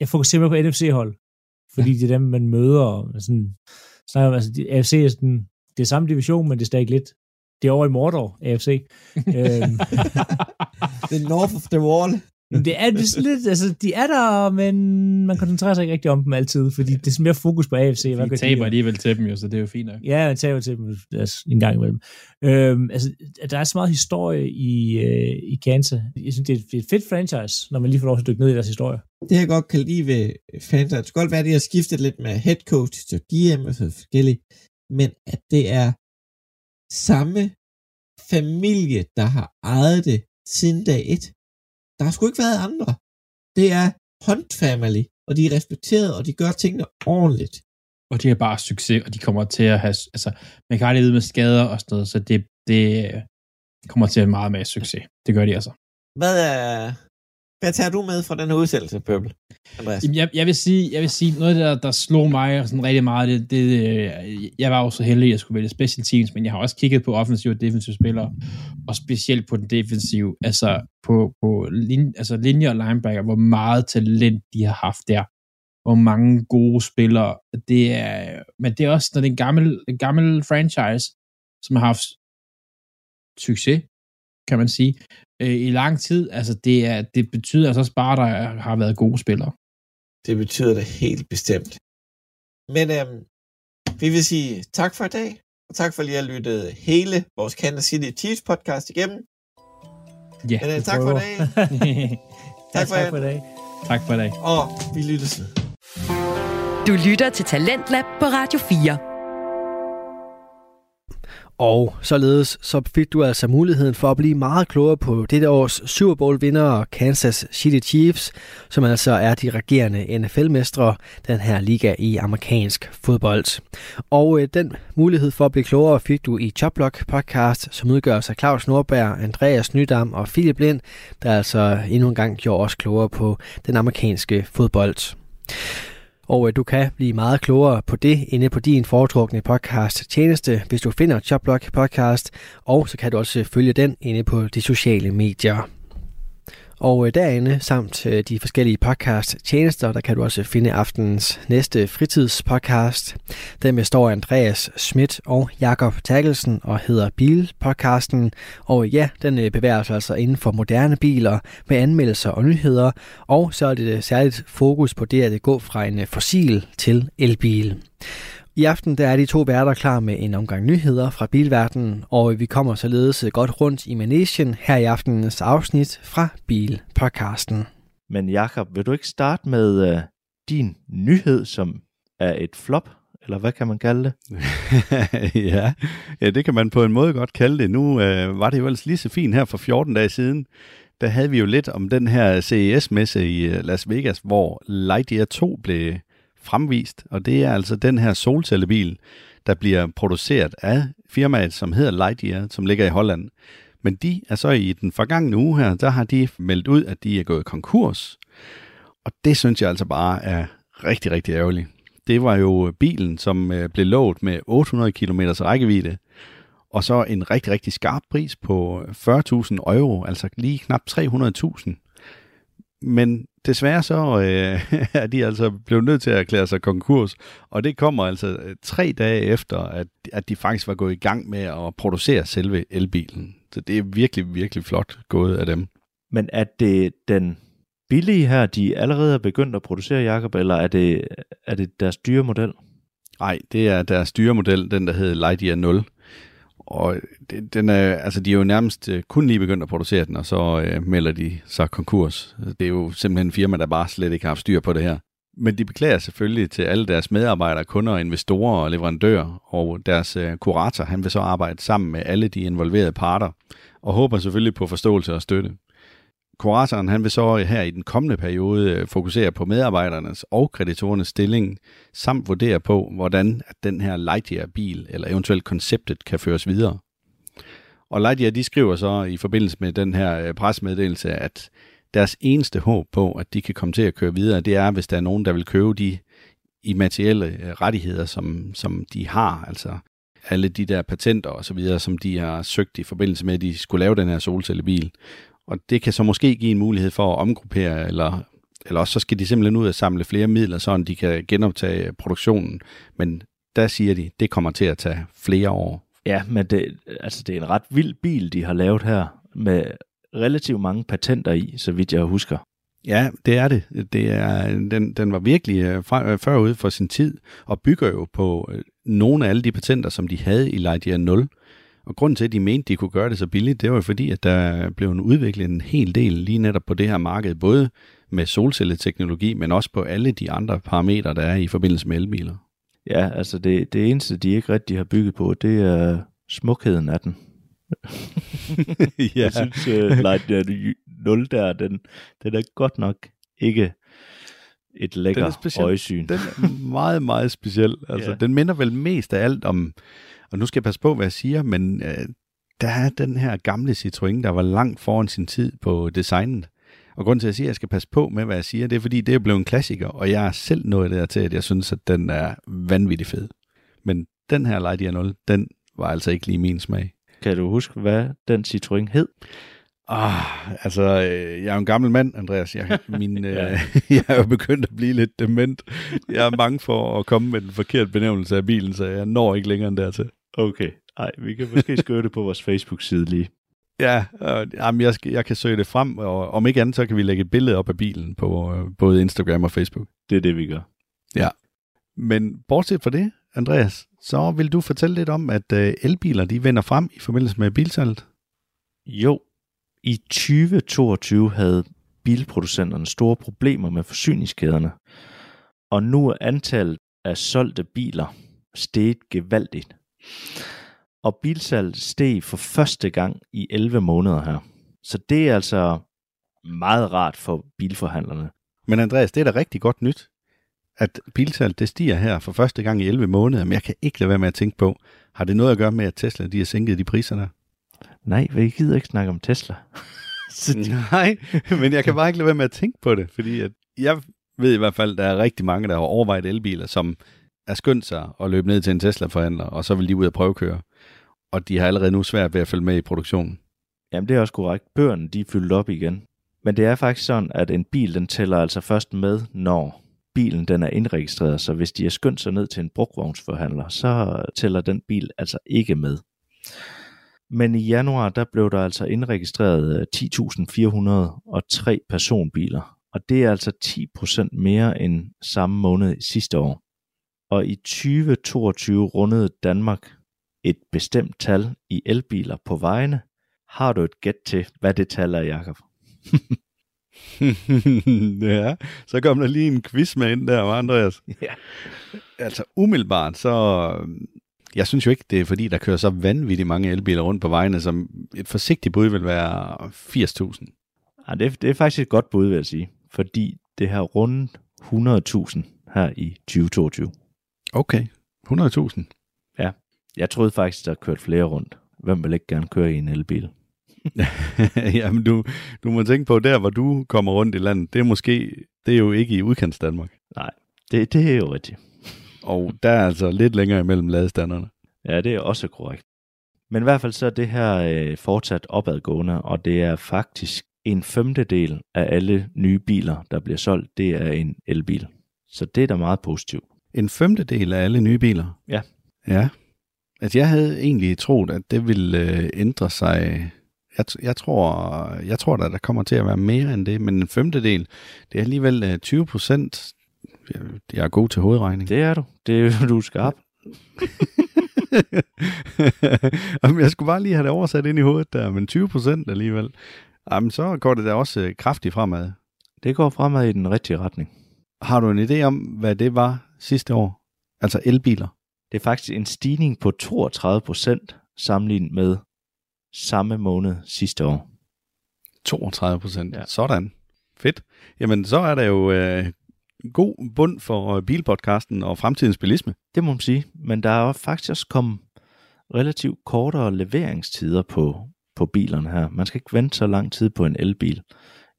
jeg fokuserer mere på NFC-hold, fordi ja. det er dem, man møder, og sådan, snakker, altså de, AFC er sådan, det er samme division, men det er stadig lidt, det er over i Mordor, AFC. øhm,
The North of the Wall.
Men det er, det er sådan lidt, altså, de er der, men man koncentrerer sig ikke rigtig om dem altid, fordi det er mere fokus på AFC. Hvad de
taber
her?
alligevel til dem jo, så det er jo fint nok.
Ja, man taber til dem altså, en gang imellem. Øhm, altså, der er så meget historie i, øh, i Kansas. Jeg synes, det er, et, det er et fedt franchise, når man lige får lov til at dykke ned i deres historie.
Det jeg godt kan lide ved fans, det kan godt være, at de har skiftet lidt med head coach til GM og så forskelligt, men at det er samme familie, der har ejet det siden dag et. Der har sgu ikke været andre. Det er Hunt Family, og de er respekteret, og de gør tingene ordentligt.
Og de har bare succes, og de kommer til at have, altså, man kan aldrig vide med skader og sådan noget, så det, det kommer til at have meget med succes. Det gør de altså.
Hvad er... Hvad tager du med fra den her udsendelse, Pøbel? Andreas?
Jamen, jeg, jeg, vil sige, jeg vil sige, noget der, der slog mig sådan rigtig meget, det, det, øh, jeg var jo så heldig, at jeg skulle vælge special teams, men jeg har også kigget på offensive og defensive spillere, og specielt på den defensive, altså på, på lin, altså linjer og linebacker, hvor meget talent de har haft der. Hvor mange gode spillere. Det er, men det er også, når det er en gammel, en gammel franchise, som har haft succes, kan man sige, øh, i lang tid. Altså, det, er, det betyder altså også bare, at der har været gode spillere.
Det betyder det helt bestemt. Men øhm, vi vil sige tak for i dag, og tak for lige at lytte hele vores Kansas City Chiefs podcast igennem.
Ja,
Men, øh, tak for i dag,
tak,
for
tak for i dag.
tak for i dag.
og vi lyttes.
Du lytter til Talentlab på Radio 4.
Og således så fik du altså muligheden for at blive meget klogere på dette års Super Bowl vinder Kansas City Chiefs, som altså er de regerende NFL-mestre, den her liga i amerikansk fodbold. Og øh, den mulighed for at blive klogere fik du i Choplock podcast, som udgøres af Claus Nordberg, Andreas Nydam og Philip Lind, der altså endnu en gang gjorde os klogere på den amerikanske fodbold. Og øh, du kan blive meget klogere på det inde på din foretrukne podcast tjeneste, hvis du finder Jobblog podcast, og så kan du også følge den inde på de sociale medier. Og øh, derinde, samt øh, de forskellige podcast-tjenester, der kan du også finde aftenens næste fritidspodcast. Den består af Andreas Schmidt og Jakob Terkelsen og hedder Bilpodcasten. Og ja, den øh, bevæger sig altså inden for moderne biler med anmeldelser og nyheder. Og så er det særligt fokus på det at gå fra en fossil til elbil. I aften der er de to værter klar med en omgang nyheder fra bilverdenen, og vi kommer således godt rundt i Manesien her i aftenens afsnit fra Bilpodcasten.
Men Jakob, vil du ikke starte med uh, din nyhed, som er et flop, eller hvad kan man kalde det?
ja. ja, det kan man på en måde godt kalde det. Nu uh, var det jo ellers lige så fint her for 14 dage siden. Der havde vi jo lidt om den her CES-messe i øh, Las Vegas, hvor Lightyear 2 blev fremvist, og det er altså den her solcellebil, der bliver produceret af firmaet, som hedder Lightyear, som ligger i Holland. Men de er så i den forgangne uge her, der har de meldt ud, at de er gået konkurs. Og det synes jeg altså bare er rigtig, rigtig ærgerligt. Det var jo bilen, som øh, blev lovet med 800 km rækkevidde, og så en rigtig, rigtig skarp pris på øh, 40.000 euro, altså lige knap 300.000. Men desværre så øh, er de altså blevet nødt til at erklære sig konkurs, og det kommer altså øh, tre dage efter, at, at de faktisk var gået i gang med at producere selve elbilen. Så det er virkelig, virkelig flot gået af dem.
Men er det den billige her, de allerede er begyndt at producere, Jacob, eller er det, er det deres dyre model?
Nej, det er deres dyre model, den der hedder Lightyear 0. Og den er, altså, de er jo nærmest øh, kun lige begyndt at producere den, og så øh, melder de sig konkurs. Det er jo simpelthen en firma, der bare slet ikke har haft styr på det her. Men de beklager selvfølgelig til alle deres medarbejdere, kunder, investorer og leverandører, og deres øh, kurator, han vil så arbejde sammen med alle de involverede parter, og håber selvfølgelig på forståelse og støtte. Kuratoren han vil så her i den kommende periode øh, fokusere på medarbejdernes og kreditorernes stilling, samt vurdere på, hvordan at den her Lightyear-bil eller eventuelt konceptet kan føres videre. Og Lightyear de skriver så i forbindelse med den her øh, presmeddelelse, at deres eneste håb på, at de kan komme til at køre videre, det er, hvis der er nogen, der vil købe de immaterielle øh, rettigheder, som, som de har, altså alle de der patenter og så videre, som de har søgt i forbindelse med, at de skulle lave den her solcellebil. Og det kan så måske give en mulighed for at omgruppere, eller, eller også så skal de simpelthen ud og samle flere midler, så de kan genoptage produktionen. Men der siger de, det kommer til at tage flere år.
Ja, men det, altså det er en ret vild bil, de har lavet her, med relativt mange patenter i, så vidt jeg husker.
Ja, det er det. det er, den, den var virkelig øh, øh, forud for sin tid, og bygger jo på øh, nogle af alle de patenter, som de havde i Lightyear 0. Og grunden til, at de mente, de kunne gøre det så billigt, det var fordi, at der blev en udviklet en hel del lige netop på det her marked, både med solcelleteknologi, men også på alle de andre parametre, der er i forbindelse med elbiler.
Ja, altså det, det eneste, de ikke rigtig har bygget på, det er smukheden af den. ja. Jeg synes, uh, Lightyear 0 der, den, den er godt nok ikke et lækker øjesyn.
Den er meget, meget speciel. Altså, ja. Den minder vel mest af alt om og nu skal jeg passe på, hvad jeg siger, men øh, der er den her gamle Citroën, der var langt foran sin tid på designet. Og grunden til, at jeg siger, at jeg skal passe på med, hvad jeg siger, det er, fordi det er blevet en klassiker, og jeg er selv nået der til, at jeg synes, at den er vanvittig fed. Men den her Lightyear 0, den var altså ikke lige min smag.
Kan du huske, hvad den Citroën hed?
Ah, altså, øh, jeg er jo en gammel mand, Andreas. Jeg, min, ja. øh, jeg er jo begyndt at blive lidt dement. Jeg er bange for at komme med den forkerte benævnelse af bilen, så jeg når ikke længere end dertil.
Okay. Ej, vi kan måske skrive det på vores Facebook-side lige.
Ja, øh, jamen jeg, skal, jeg kan søge det frem, og om ikke andet, så kan vi lægge et billede op af bilen på øh, både Instagram og Facebook.
Det er det, vi gør.
Ja. Men bortset fra det, Andreas, så vil du fortælle lidt om, at øh, elbiler de vender frem i forbindelse med bilsalget?
Jo, i 2022 havde bilproducenterne store problemer med forsyningskæderne, og nu er antallet af solgte biler steget gevaldigt. Og bilsalget steg for første gang i 11 måneder her. Så det er altså meget rart for bilforhandlerne.
Men Andreas, det er da rigtig godt nyt, at bilsalget det stiger her for første gang i 11 måneder, men jeg kan ikke lade være med at tænke på, har det noget at gøre med, at Tesla de har sænket de priser der?
Nej, vi gider ikke snakke om Tesla.
Så. Nej, men jeg kan bare ikke lade være med at tænke på det, fordi at jeg ved i hvert fald, at der er rigtig mange, der har overvejet elbiler, som er skyndt sig at løbe ned til en Tesla-forhandler, og så vil de ud og prøvekøre. Og de har allerede nu svært ved at følge med i produktionen.
Jamen, det er også korrekt. Børn, de er fyldt op igen. Men det er faktisk sådan, at en bil, den tæller altså først med, når bilen den er indregistreret. Så hvis de har skyndt sig ned til en brugvognsforhandler, så tæller den bil altså ikke med. Men i januar, der blev der altså indregistreret øh, 10.403 personbiler. Og det er altså 10% mere end samme måned sidste år. Og i 2022 rundede Danmark et bestemt tal i elbiler på vejene. Har du et gæt til, hvad det tal er, Jacob?
ja, så kom der lige en quiz med ind der, var Andreas?
Ja.
Altså umiddelbart, så... Jeg synes jo ikke, det er fordi, der kører så vanvittigt mange elbiler rundt på vejene, som et forsigtigt bud vil være 80.000.
Ja, det, er, det er faktisk et godt bud, vil jeg sige. Fordi det har rundt 100.000 her i 2022.
Okay, 100.000.
Ja, jeg troede faktisk, der kørt flere rundt. Hvem vil ikke gerne køre i en elbil?
Jamen, du, du må tænke på, der hvor du kommer rundt i landet, det er måske, det er jo ikke i udkants Danmark.
Nej, det, det er jo rigtigt.
Og der er altså lidt længere imellem ladestanderne.
Ja, det er også korrekt. Men i hvert fald så er det her øh, fortsat opadgående, og det er faktisk en femtedel af alle nye biler, der bliver solgt, det er en elbil. Så det er da meget positivt.
En femtedel af alle nye biler?
Ja.
Ja. Altså jeg havde egentlig troet, at det ville øh, ændre sig. Jeg, jeg tror, jeg tror at der kommer til at være mere end det, men en femtedel, det er alligevel øh, 20 procent. Jeg, jeg er god til hovedregning.
Det er du. Det er du er skarp.
Jamen, jeg skulle bare lige have det oversat ind i hovedet der, men 20 procent alligevel. Jamen, så går det da også øh, kraftigt fremad.
Det går fremad i den rigtige retning.
Har du en idé om, hvad det var sidste år? Altså elbiler?
Det er faktisk en stigning på 32 procent sammenlignet med samme måned sidste år.
32 procent.
Ja.
Sådan. Fedt. Jamen, så er der jo øh, god bund for øh, bilpodcasten og fremtidens bilisme.
Det må man sige. Men der er jo faktisk også kommet relativt kortere leveringstider på, på bilerne her. Man skal ikke vente så lang tid på en elbil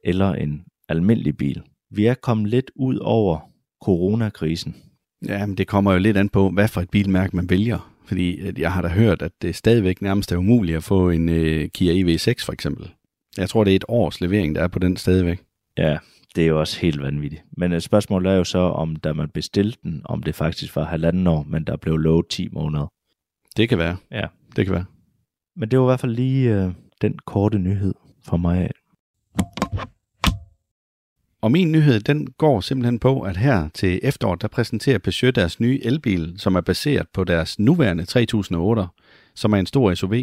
eller en almindelig bil. Vi er kommet lidt ud over coronakrisen.
Ja, men det kommer jo lidt an på, hvad for et bilmærke man vælger. Fordi at jeg har da hørt, at det stadigvæk nærmest er umuligt at få en øh, Kia EV6 for eksempel. Jeg tror, det er et års levering, der er på den stadigvæk.
Ja, det er jo også helt vanvittigt. Men et spørgsmål er jo så, om da man bestilte den, om det faktisk var halvanden år, men der blev lovet 10 måneder.
Det kan være.
Ja.
Det kan være.
Men det var i hvert fald lige øh, den korte nyhed for mig.
Og min nyhed, den går simpelthen på, at her til efteråret, der præsenterer Peugeot deres nye elbil, som er baseret på deres nuværende 3008, som er en stor SUV.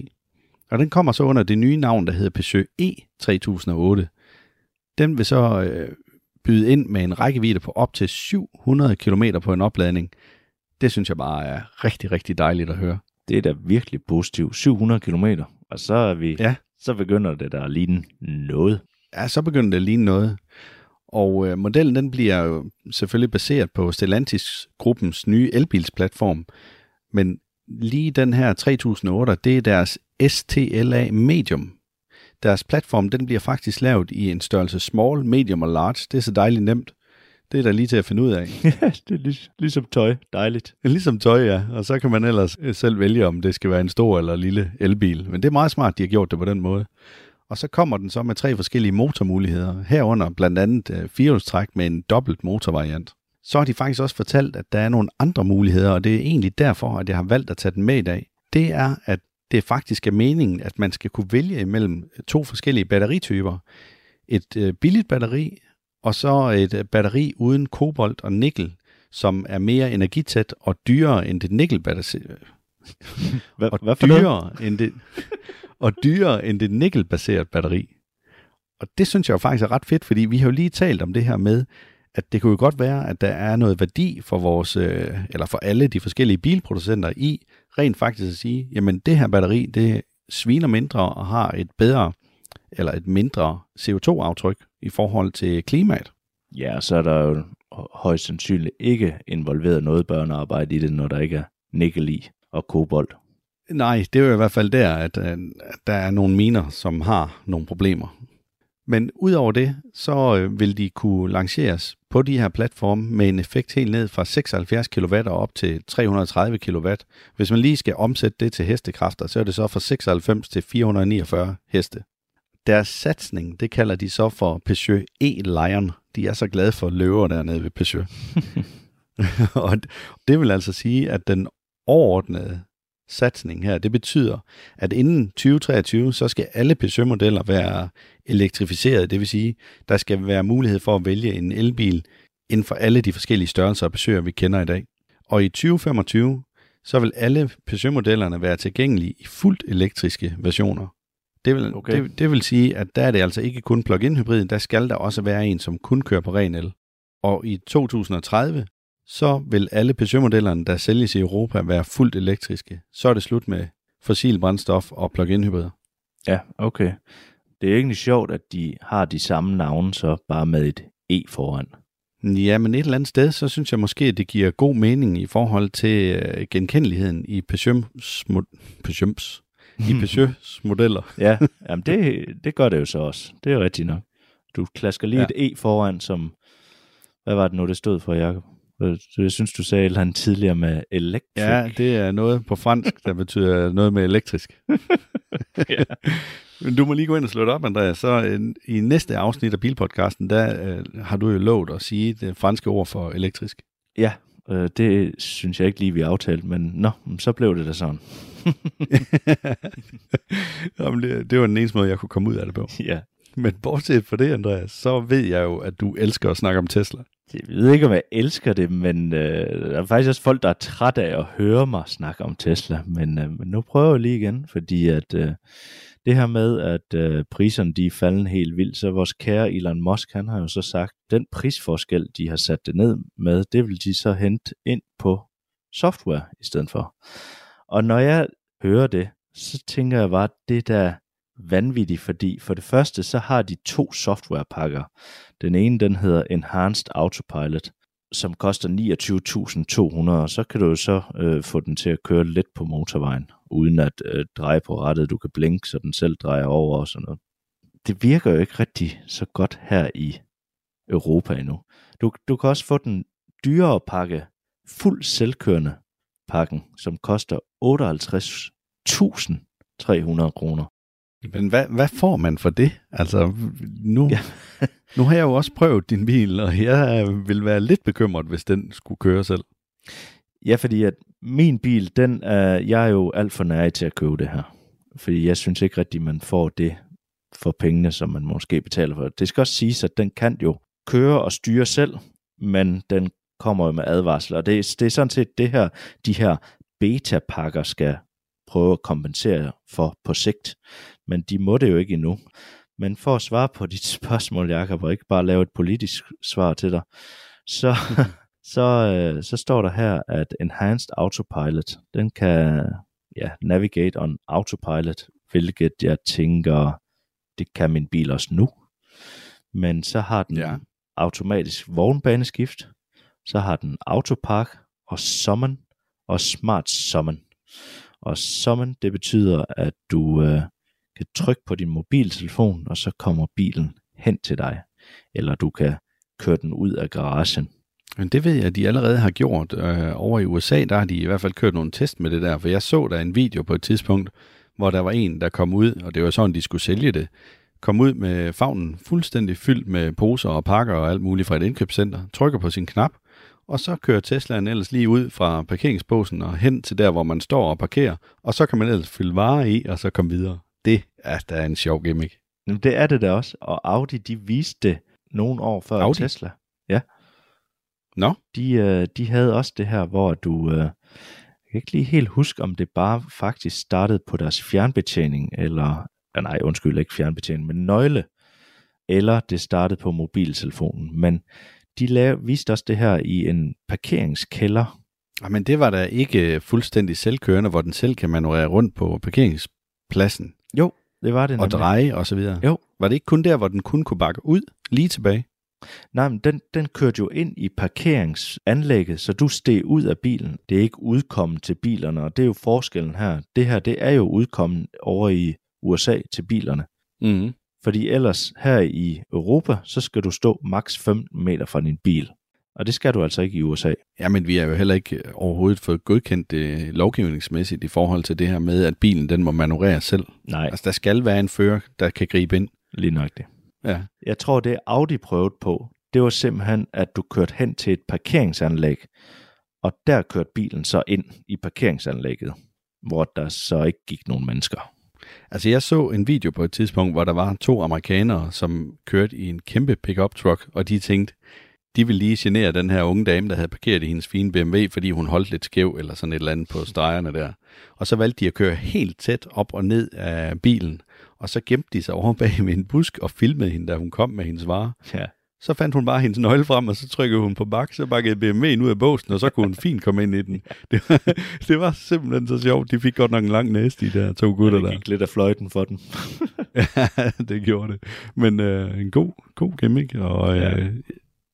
Og den kommer så under det nye navn, der hedder Peugeot E3008. Den vil så øh, byde ind med en rækkevidde på op til 700 km på en opladning. Det synes jeg bare er rigtig, rigtig dejligt at høre.
Det er da virkelig positivt. 700 km. Og så er vi,
Ja.
så begynder det der at ligne noget.
Ja, så begynder det at ligne noget. Og øh, modellen den bliver jo selvfølgelig baseret på Stellantis-gruppens nye elbilsplatform. Men lige den her 3008, det er deres STLA Medium. Deres platform den bliver faktisk lavet i en størrelse small, medium og large. Det er så dejligt nemt. Det er der lige til at finde ud af.
Ja, det er lig, ligesom tøj. Dejligt.
Ligesom tøj, ja. Og så kan man ellers øh, selv vælge, om det skal være en stor eller lille elbil. Men det er meget smart, de har gjort det på den måde. Og så kommer den så med tre forskellige motormuligheder, herunder blandt andet øh, firehjulstræk med en dobbelt motorvariant. Så har de faktisk også fortalt, at der er nogle andre muligheder, og det er egentlig derfor, at jeg har valgt at tage den med i dag. Det er, at det faktisk er meningen, at man skal kunne vælge imellem øh, to forskellige batterityper. Et øh, billigt batteri, og så et øh, batteri uden kobolt og nikkel, som er mere energitæt og dyrere end det nikkelbatteri.
Hvad,
og
hvad noget?
dyrere end det, og dyrere end det nikkelbaserede batteri. Og det synes jeg jo faktisk er ret fedt, fordi vi har jo lige talt om det her med, at det kunne jo godt være, at der er noget værdi for vores, øh, eller for alle de forskellige bilproducenter i, rent faktisk at sige, jamen det her batteri, det sviner mindre og har et bedre, eller et mindre CO2-aftryk i forhold til klimaet.
Ja, så er der jo højst sandsynligt ikke involveret noget børnearbejde i det, når der ikke er nikkel i og kobolt.
Nej, det er jo i hvert fald der, at, øh, at der er nogle miner, som har nogle problemer. Men udover det, så øh, vil de kunne lanceres på de her platforme med en effekt helt ned fra 76 kW og op til 330 kW. Hvis man lige skal omsætte det til hestekræfter, så er det så fra 96 til 449 heste. deres satsning, det kalder de så for Peugeot E-Lion. De er så glade for løver dernede ved Peugeot. og det vil altså sige, at den overordnede satsning her, det betyder, at inden 2023, så skal alle Peugeot-modeller være elektrificeret. Det vil sige, der skal være mulighed for at vælge en elbil inden for alle de forskellige størrelser og besøger, vi kender i dag. Og i 2025, så vil alle Peugeot-modellerne være tilgængelige i fuldt elektriske versioner. Det vil, okay. det, det vil sige, at der er det altså ikke kun plug-in hybrid, der skal der også være en, som kun kører på ren el. Og i 2030, så vil alle Peugeot-modellerne, der sælges i Europa, være fuldt elektriske. Så er det slut med fossil brændstof og plug-in hybrider.
Ja, okay. Det er egentlig sjovt, at de har de samme navne, så bare med et E foran.
Ja, men et eller andet sted, så synes jeg måske, at det giver god mening i forhold til øh, genkendeligheden i Peugeots, Peugeots, i Peugeots modeller.
ja, jamen det, det gør det jo så også. Det er rigtigt nok. Du klasker lige ja. et E foran, som... Hvad var det nu, det stod for, Jacob? Jeg synes, du sagde eller andet tidligere med electric.
Ja, det er noget på fransk, der betyder noget med elektrisk. ja. Men du må lige gå ind og slå det op, Andreas. Så øh, i næste afsnit af Bilpodcasten, der øh, har du jo lovet at sige det franske ord for elektrisk.
Ja, øh, det synes jeg ikke lige, vi aftalte, men nå, så blev det da sådan.
Jamen, det, det var den eneste måde, jeg kunne komme ud af det på.
Ja.
Men bortset fra det, Andreas, så ved jeg jo, at du elsker at snakke om Tesla.
Jeg ved ikke, om jeg elsker det, men øh, der er faktisk også folk, der er trætte af at høre mig snakke om Tesla. Men, øh, men nu prøver jeg lige igen, fordi at øh, det her med, at øh, priserne de er faldet helt vildt, så vores kære Elon Musk, han har jo så sagt, den prisforskel, de har sat det ned med, det vil de så hente ind på software i stedet for. Og når jeg hører det, så tænker jeg bare, at det der vanvittig, fordi for det første, så har de to softwarepakker. Den ene, den hedder Enhanced Autopilot, som koster 29.200, og så kan du jo så øh, få den til at køre lidt på motorvejen, uden at øh, dreje på rettet. Du kan blinke, så den selv drejer over og sådan noget. Det virker jo ikke rigtig så godt her i Europa endnu. Du, du kan også få den dyrere pakke, fuld selvkørende pakken, som koster 58.300 kroner.
Men hvad, hvad får man for det? Altså, nu, ja. nu har jeg jo også prøvet din bil, og jeg vil være lidt bekymret, hvis den skulle køre selv.
Ja, fordi at min bil, den er, jeg er jo alt for nær til at købe det her. Fordi jeg synes ikke rigtigt, man får det for pengene, som man måske betaler for. Det skal også siges, at den kan jo køre og styre selv, men den kommer jo med advarsler. Og det, det er sådan set det her, de her beta-pakker skal prøve at kompensere for på sigt. Men de må det jo ikke endnu. Men for at svare på dit spørgsmål, Jacob, og ikke bare lave et politisk svar til dig, så, så, øh, så står der her, at Enhanced Autopilot, den kan ja, navigate on autopilot, hvilket jeg tænker, det kan min bil også nu. Men så har den ja. automatisk vognbaneskift, så har den autopark og summon og smart summon. Og summon, det betyder, at du øh, kan trykke på din mobiltelefon, og så kommer bilen hen til dig. Eller du kan køre den ud af garagen.
Men det ved jeg, at de allerede har gjort. Øh, over i USA, der har de i hvert fald kørt nogle test med det der, for jeg så der en video på et tidspunkt, hvor der var en, der kom ud, og det var sådan, de skulle sælge det, kom ud med favnen fuldstændig fyldt med poser og pakker og alt muligt fra et indkøbscenter, trykker på sin knap, og så kører Teslaen ellers lige ud fra parkeringsposen og hen til der, hvor man står og parkerer, og så kan man ellers fylde varer i, og så komme videre. Det er da en sjov gimmick.
Jamen, det er det da også, og Audi, de viste det nogle år før Audi? Tesla. Ja.
Nå?
De, øh, de havde også det her, hvor du... Øh, jeg kan ikke lige helt huske, om det bare faktisk startede på deres fjernbetjening, eller... Nej, undskyld, ikke fjernbetjening, men nøgle. Eller det startede på mobiltelefonen. Men de lav, viste også det her i en parkeringskælder.
Men det var da ikke fuldstændig selvkørende, hvor den selv kan manøvrere rundt på parkeringspladsen.
Jo, det var det.
Og nemlig. dreje og så videre.
Jo.
Var det ikke kun der, hvor den kun kunne bakke ud lige tilbage?
Nej, men den, den kørte jo ind i parkeringsanlægget, så du steg ud af bilen. Det er ikke udkommet til bilerne, og det er jo forskellen her. Det her, det er jo udkommet over i USA til bilerne.
Mm.
Fordi ellers her i Europa, så skal du stå maks 15 meter fra din bil. Og det skal du altså ikke i USA.
Ja, men vi er jo heller ikke overhovedet fået godkendt det lovgivningsmæssigt i forhold til det her med, at bilen den må manøvrere selv.
Nej.
Altså der skal være en fører, der kan gribe ind.
Lige nøjagtigt.
Ja.
Jeg tror, det Audi prøvede på, det var simpelthen, at du kørte hen til et parkeringsanlæg, og der kørte bilen så ind i parkeringsanlægget, hvor der så ikke gik nogen mennesker.
Altså, jeg så en video på et tidspunkt, hvor der var to amerikanere, som kørte i en kæmpe pickup truck, og de tænkte, de ville lige genere den her unge dame, der havde parkeret i hendes fine BMW, fordi hun holdt lidt skæv eller sådan et eller andet på stregerne der. Og så valgte de at køre helt tæt op og ned af bilen, og så gemte de sig over bag med en busk og filmede hende, da hun kom med hendes varer.
Ja.
Så fandt hun bare hendes nøgle frem, og så trykkede hun på bak, så bakkede BMW'en ud af båsen, og så kunne hun fint komme ind i den. Det var, det var simpelthen så sjovt. De fik godt nok en lang næste, de der to gutter
det
der.
gik lidt af fløjten for den.
ja, det gjorde det. Men øh, en god, god gimmick, og øh,
Ja.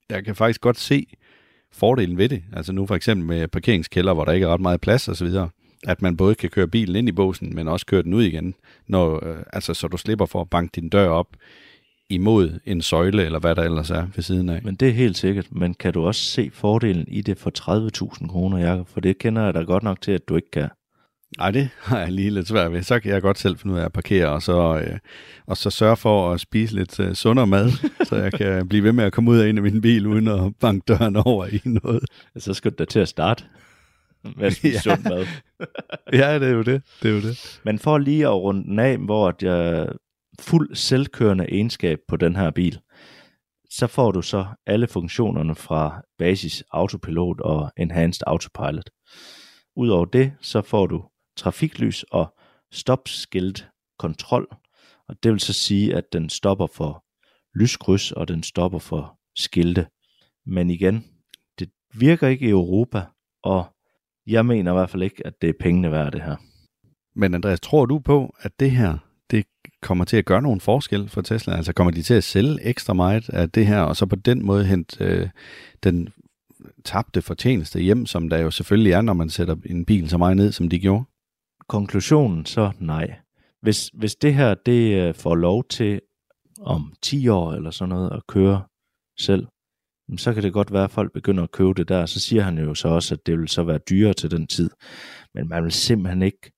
jeg kan faktisk godt se fordelen ved det. Altså nu for eksempel med parkeringskælder, hvor der ikke er ret meget plads og så videre, at man både kan køre bilen ind i båsen, men også køre den ud igen, når, øh, altså, så du slipper for at banke din dør op imod en søjle, eller hvad der ellers er ved siden af.
Men det er helt sikkert. Men kan du også se fordelen i det for 30.000 kroner, Jacob? For det kender jeg da godt nok til, at du ikke kan.
Nej, det har jeg lige lidt svært ved. Så kan jeg godt selv finde ud af at parkere, og så, øh, og så sørge for at spise lidt øh, sundere mad, så jeg kan blive ved med at komme ud af en af min bil, uden at banke døren over i noget.
Så skal du da til at starte med at spise
Ja.
sund mad.
Ja, det er jo det. Det er jo det.
Men for lige at runde den af, hvor at jeg fuld selvkørende egenskab på den her bil, så får du så alle funktionerne fra basis autopilot og enhanced autopilot. Udover det, så får du trafiklys og stopskilt kontrol, og det vil så sige, at den stopper for lyskryds, og den stopper for skilte. Men igen, det virker ikke i Europa, og jeg mener i hvert fald ikke, at det er pengene værd, det her.
Men Andreas, tror du på, at det her, kommer til at gøre nogen forskel for Tesla? Altså kommer de til at sælge ekstra meget af det her, og så på den måde hente øh, den tabte fortjeneste hjem, som der jo selvfølgelig er, når man sætter en bil så meget ned, som de gjorde?
konklusionen så nej. Hvis, hvis det her det øh, får lov til om 10 år eller sådan noget at køre selv, så kan det godt være, at folk begynder at købe det der. Så siger han jo så også, at det vil så være dyrere til den tid. Men man vil simpelthen ikke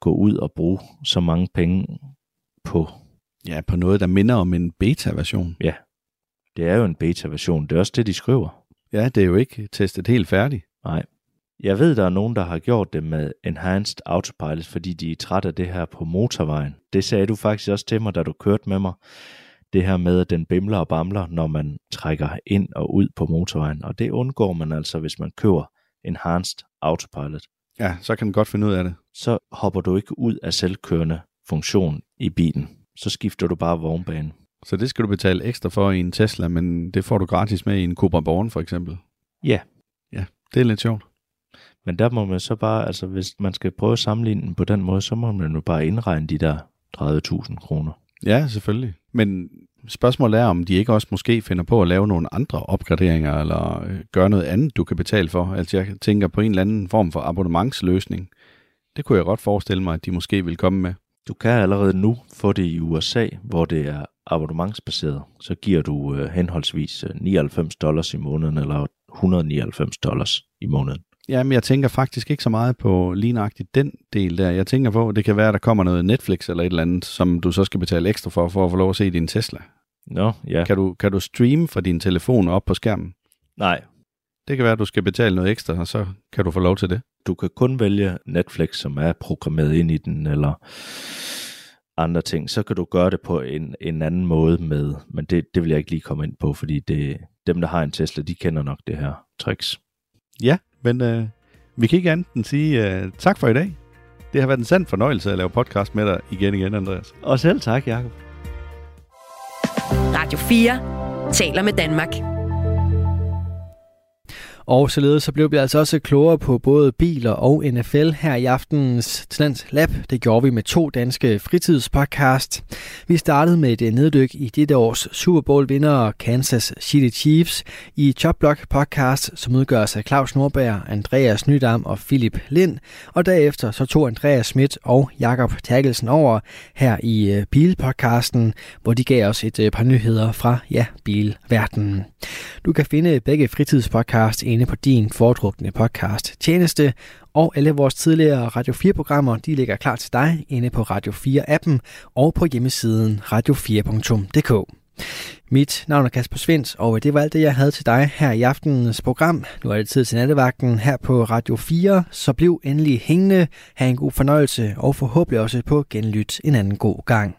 gå ud og bruge så mange penge på.
Ja, på noget, der minder om en beta-version.
Det er jo en beta-version. Det er også det, de skriver.
Ja, det er jo ikke testet helt færdigt.
Nej. Jeg ved, der er nogen, der har gjort det med Enhanced Autopilot, fordi de er trætte af det her på motorvejen. Det sagde du faktisk også til mig, da du kørte med mig. Det her med, at den bimler og bamler, når man trækker ind og ud på motorvejen. Og det undgår man altså, hvis man køber Enhanced Autopilot.
Ja, så kan den godt finde ud af det.
Så hopper du ikke ud af selvkørende funktion i bilen. Så skifter du bare vognbane.
Så det skal du betale ekstra for i en Tesla, men det får du gratis med i en Cobra Born for eksempel.
Ja.
Ja, det er lidt sjovt.
Men der må man så bare, altså hvis man skal prøve at sammenligne den på den måde, så må man jo bare indregne de der 30.000 kroner.
Ja, selvfølgelig. Men spørgsmålet er, om de ikke også måske finder på at lave nogle andre opgraderinger, eller øh, gøre noget andet, du kan betale for. Altså jeg tænker på en eller anden form for abonnementsløsning. Det kunne jeg godt forestille mig, at de måske vil komme med.
Du kan allerede nu få det i USA, hvor det er abonnementsbaseret. Så giver du øh, henholdsvis øh, 99 dollars i måneden, eller 199 dollars i måneden.
Jamen, jeg tænker faktisk ikke så meget på lige nøjagtigt den del der. Jeg tænker på, at det kan være, at der kommer noget Netflix eller et eller andet, som du så skal betale ekstra for, for at få lov at se din Tesla.
Nå, ja.
Kan du, kan du streame fra din telefon op på skærmen?
Nej,
Det kan være, at du skal betale noget ekstra, og så kan du få lov til det.
Du kan kun vælge Netflix, som er programmeret ind i den, eller andre ting. Så kan du gøre det på en, en anden måde med, men det, det vil jeg ikke lige komme ind på, fordi det, dem, der har en Tesla, de kender nok det her tricks.
Ja, men øh, vi kan ikke andet end sige øh, tak for i dag. Det har været en sand fornøjelse at lave podcast med dig igen igen, Andreas.
Og selv tak, Jacob.
Radio 4 taler med Danmark.
Og således så blev vi altså også klogere på både biler og NFL her i aftenens Talents Lab. Det gjorde vi med to danske fritidspodcast. Vi startede med et neddyk i dette års Super Bowl vinder Kansas City Chiefs i Chopblock podcast, som udgøres af Claus Nordberg, Andreas Nydam og Philip Lind. Og derefter så tog Andreas Schmidt og Jakob Terkelsen over her i øh, Bilpodcasten, hvor de gav os et øh, par nyheder fra ja, bilverdenen. Du kan finde begge fritidspodcast inde inde på din foretrukne podcast tjeneste, og alle vores tidligere Radio 4-programmer, de ligger klar til dig inde på Radio 4-appen og på hjemmesiden radio4.dk. Mit navn er Kasper Svens, og det var alt det, jeg havde til dig her i aftenens program. Nu er det tid til nattevagten her på Radio 4, så bliv endelig hængende, have en god fornøjelse og forhåbentlig også på genlyt en anden god gang.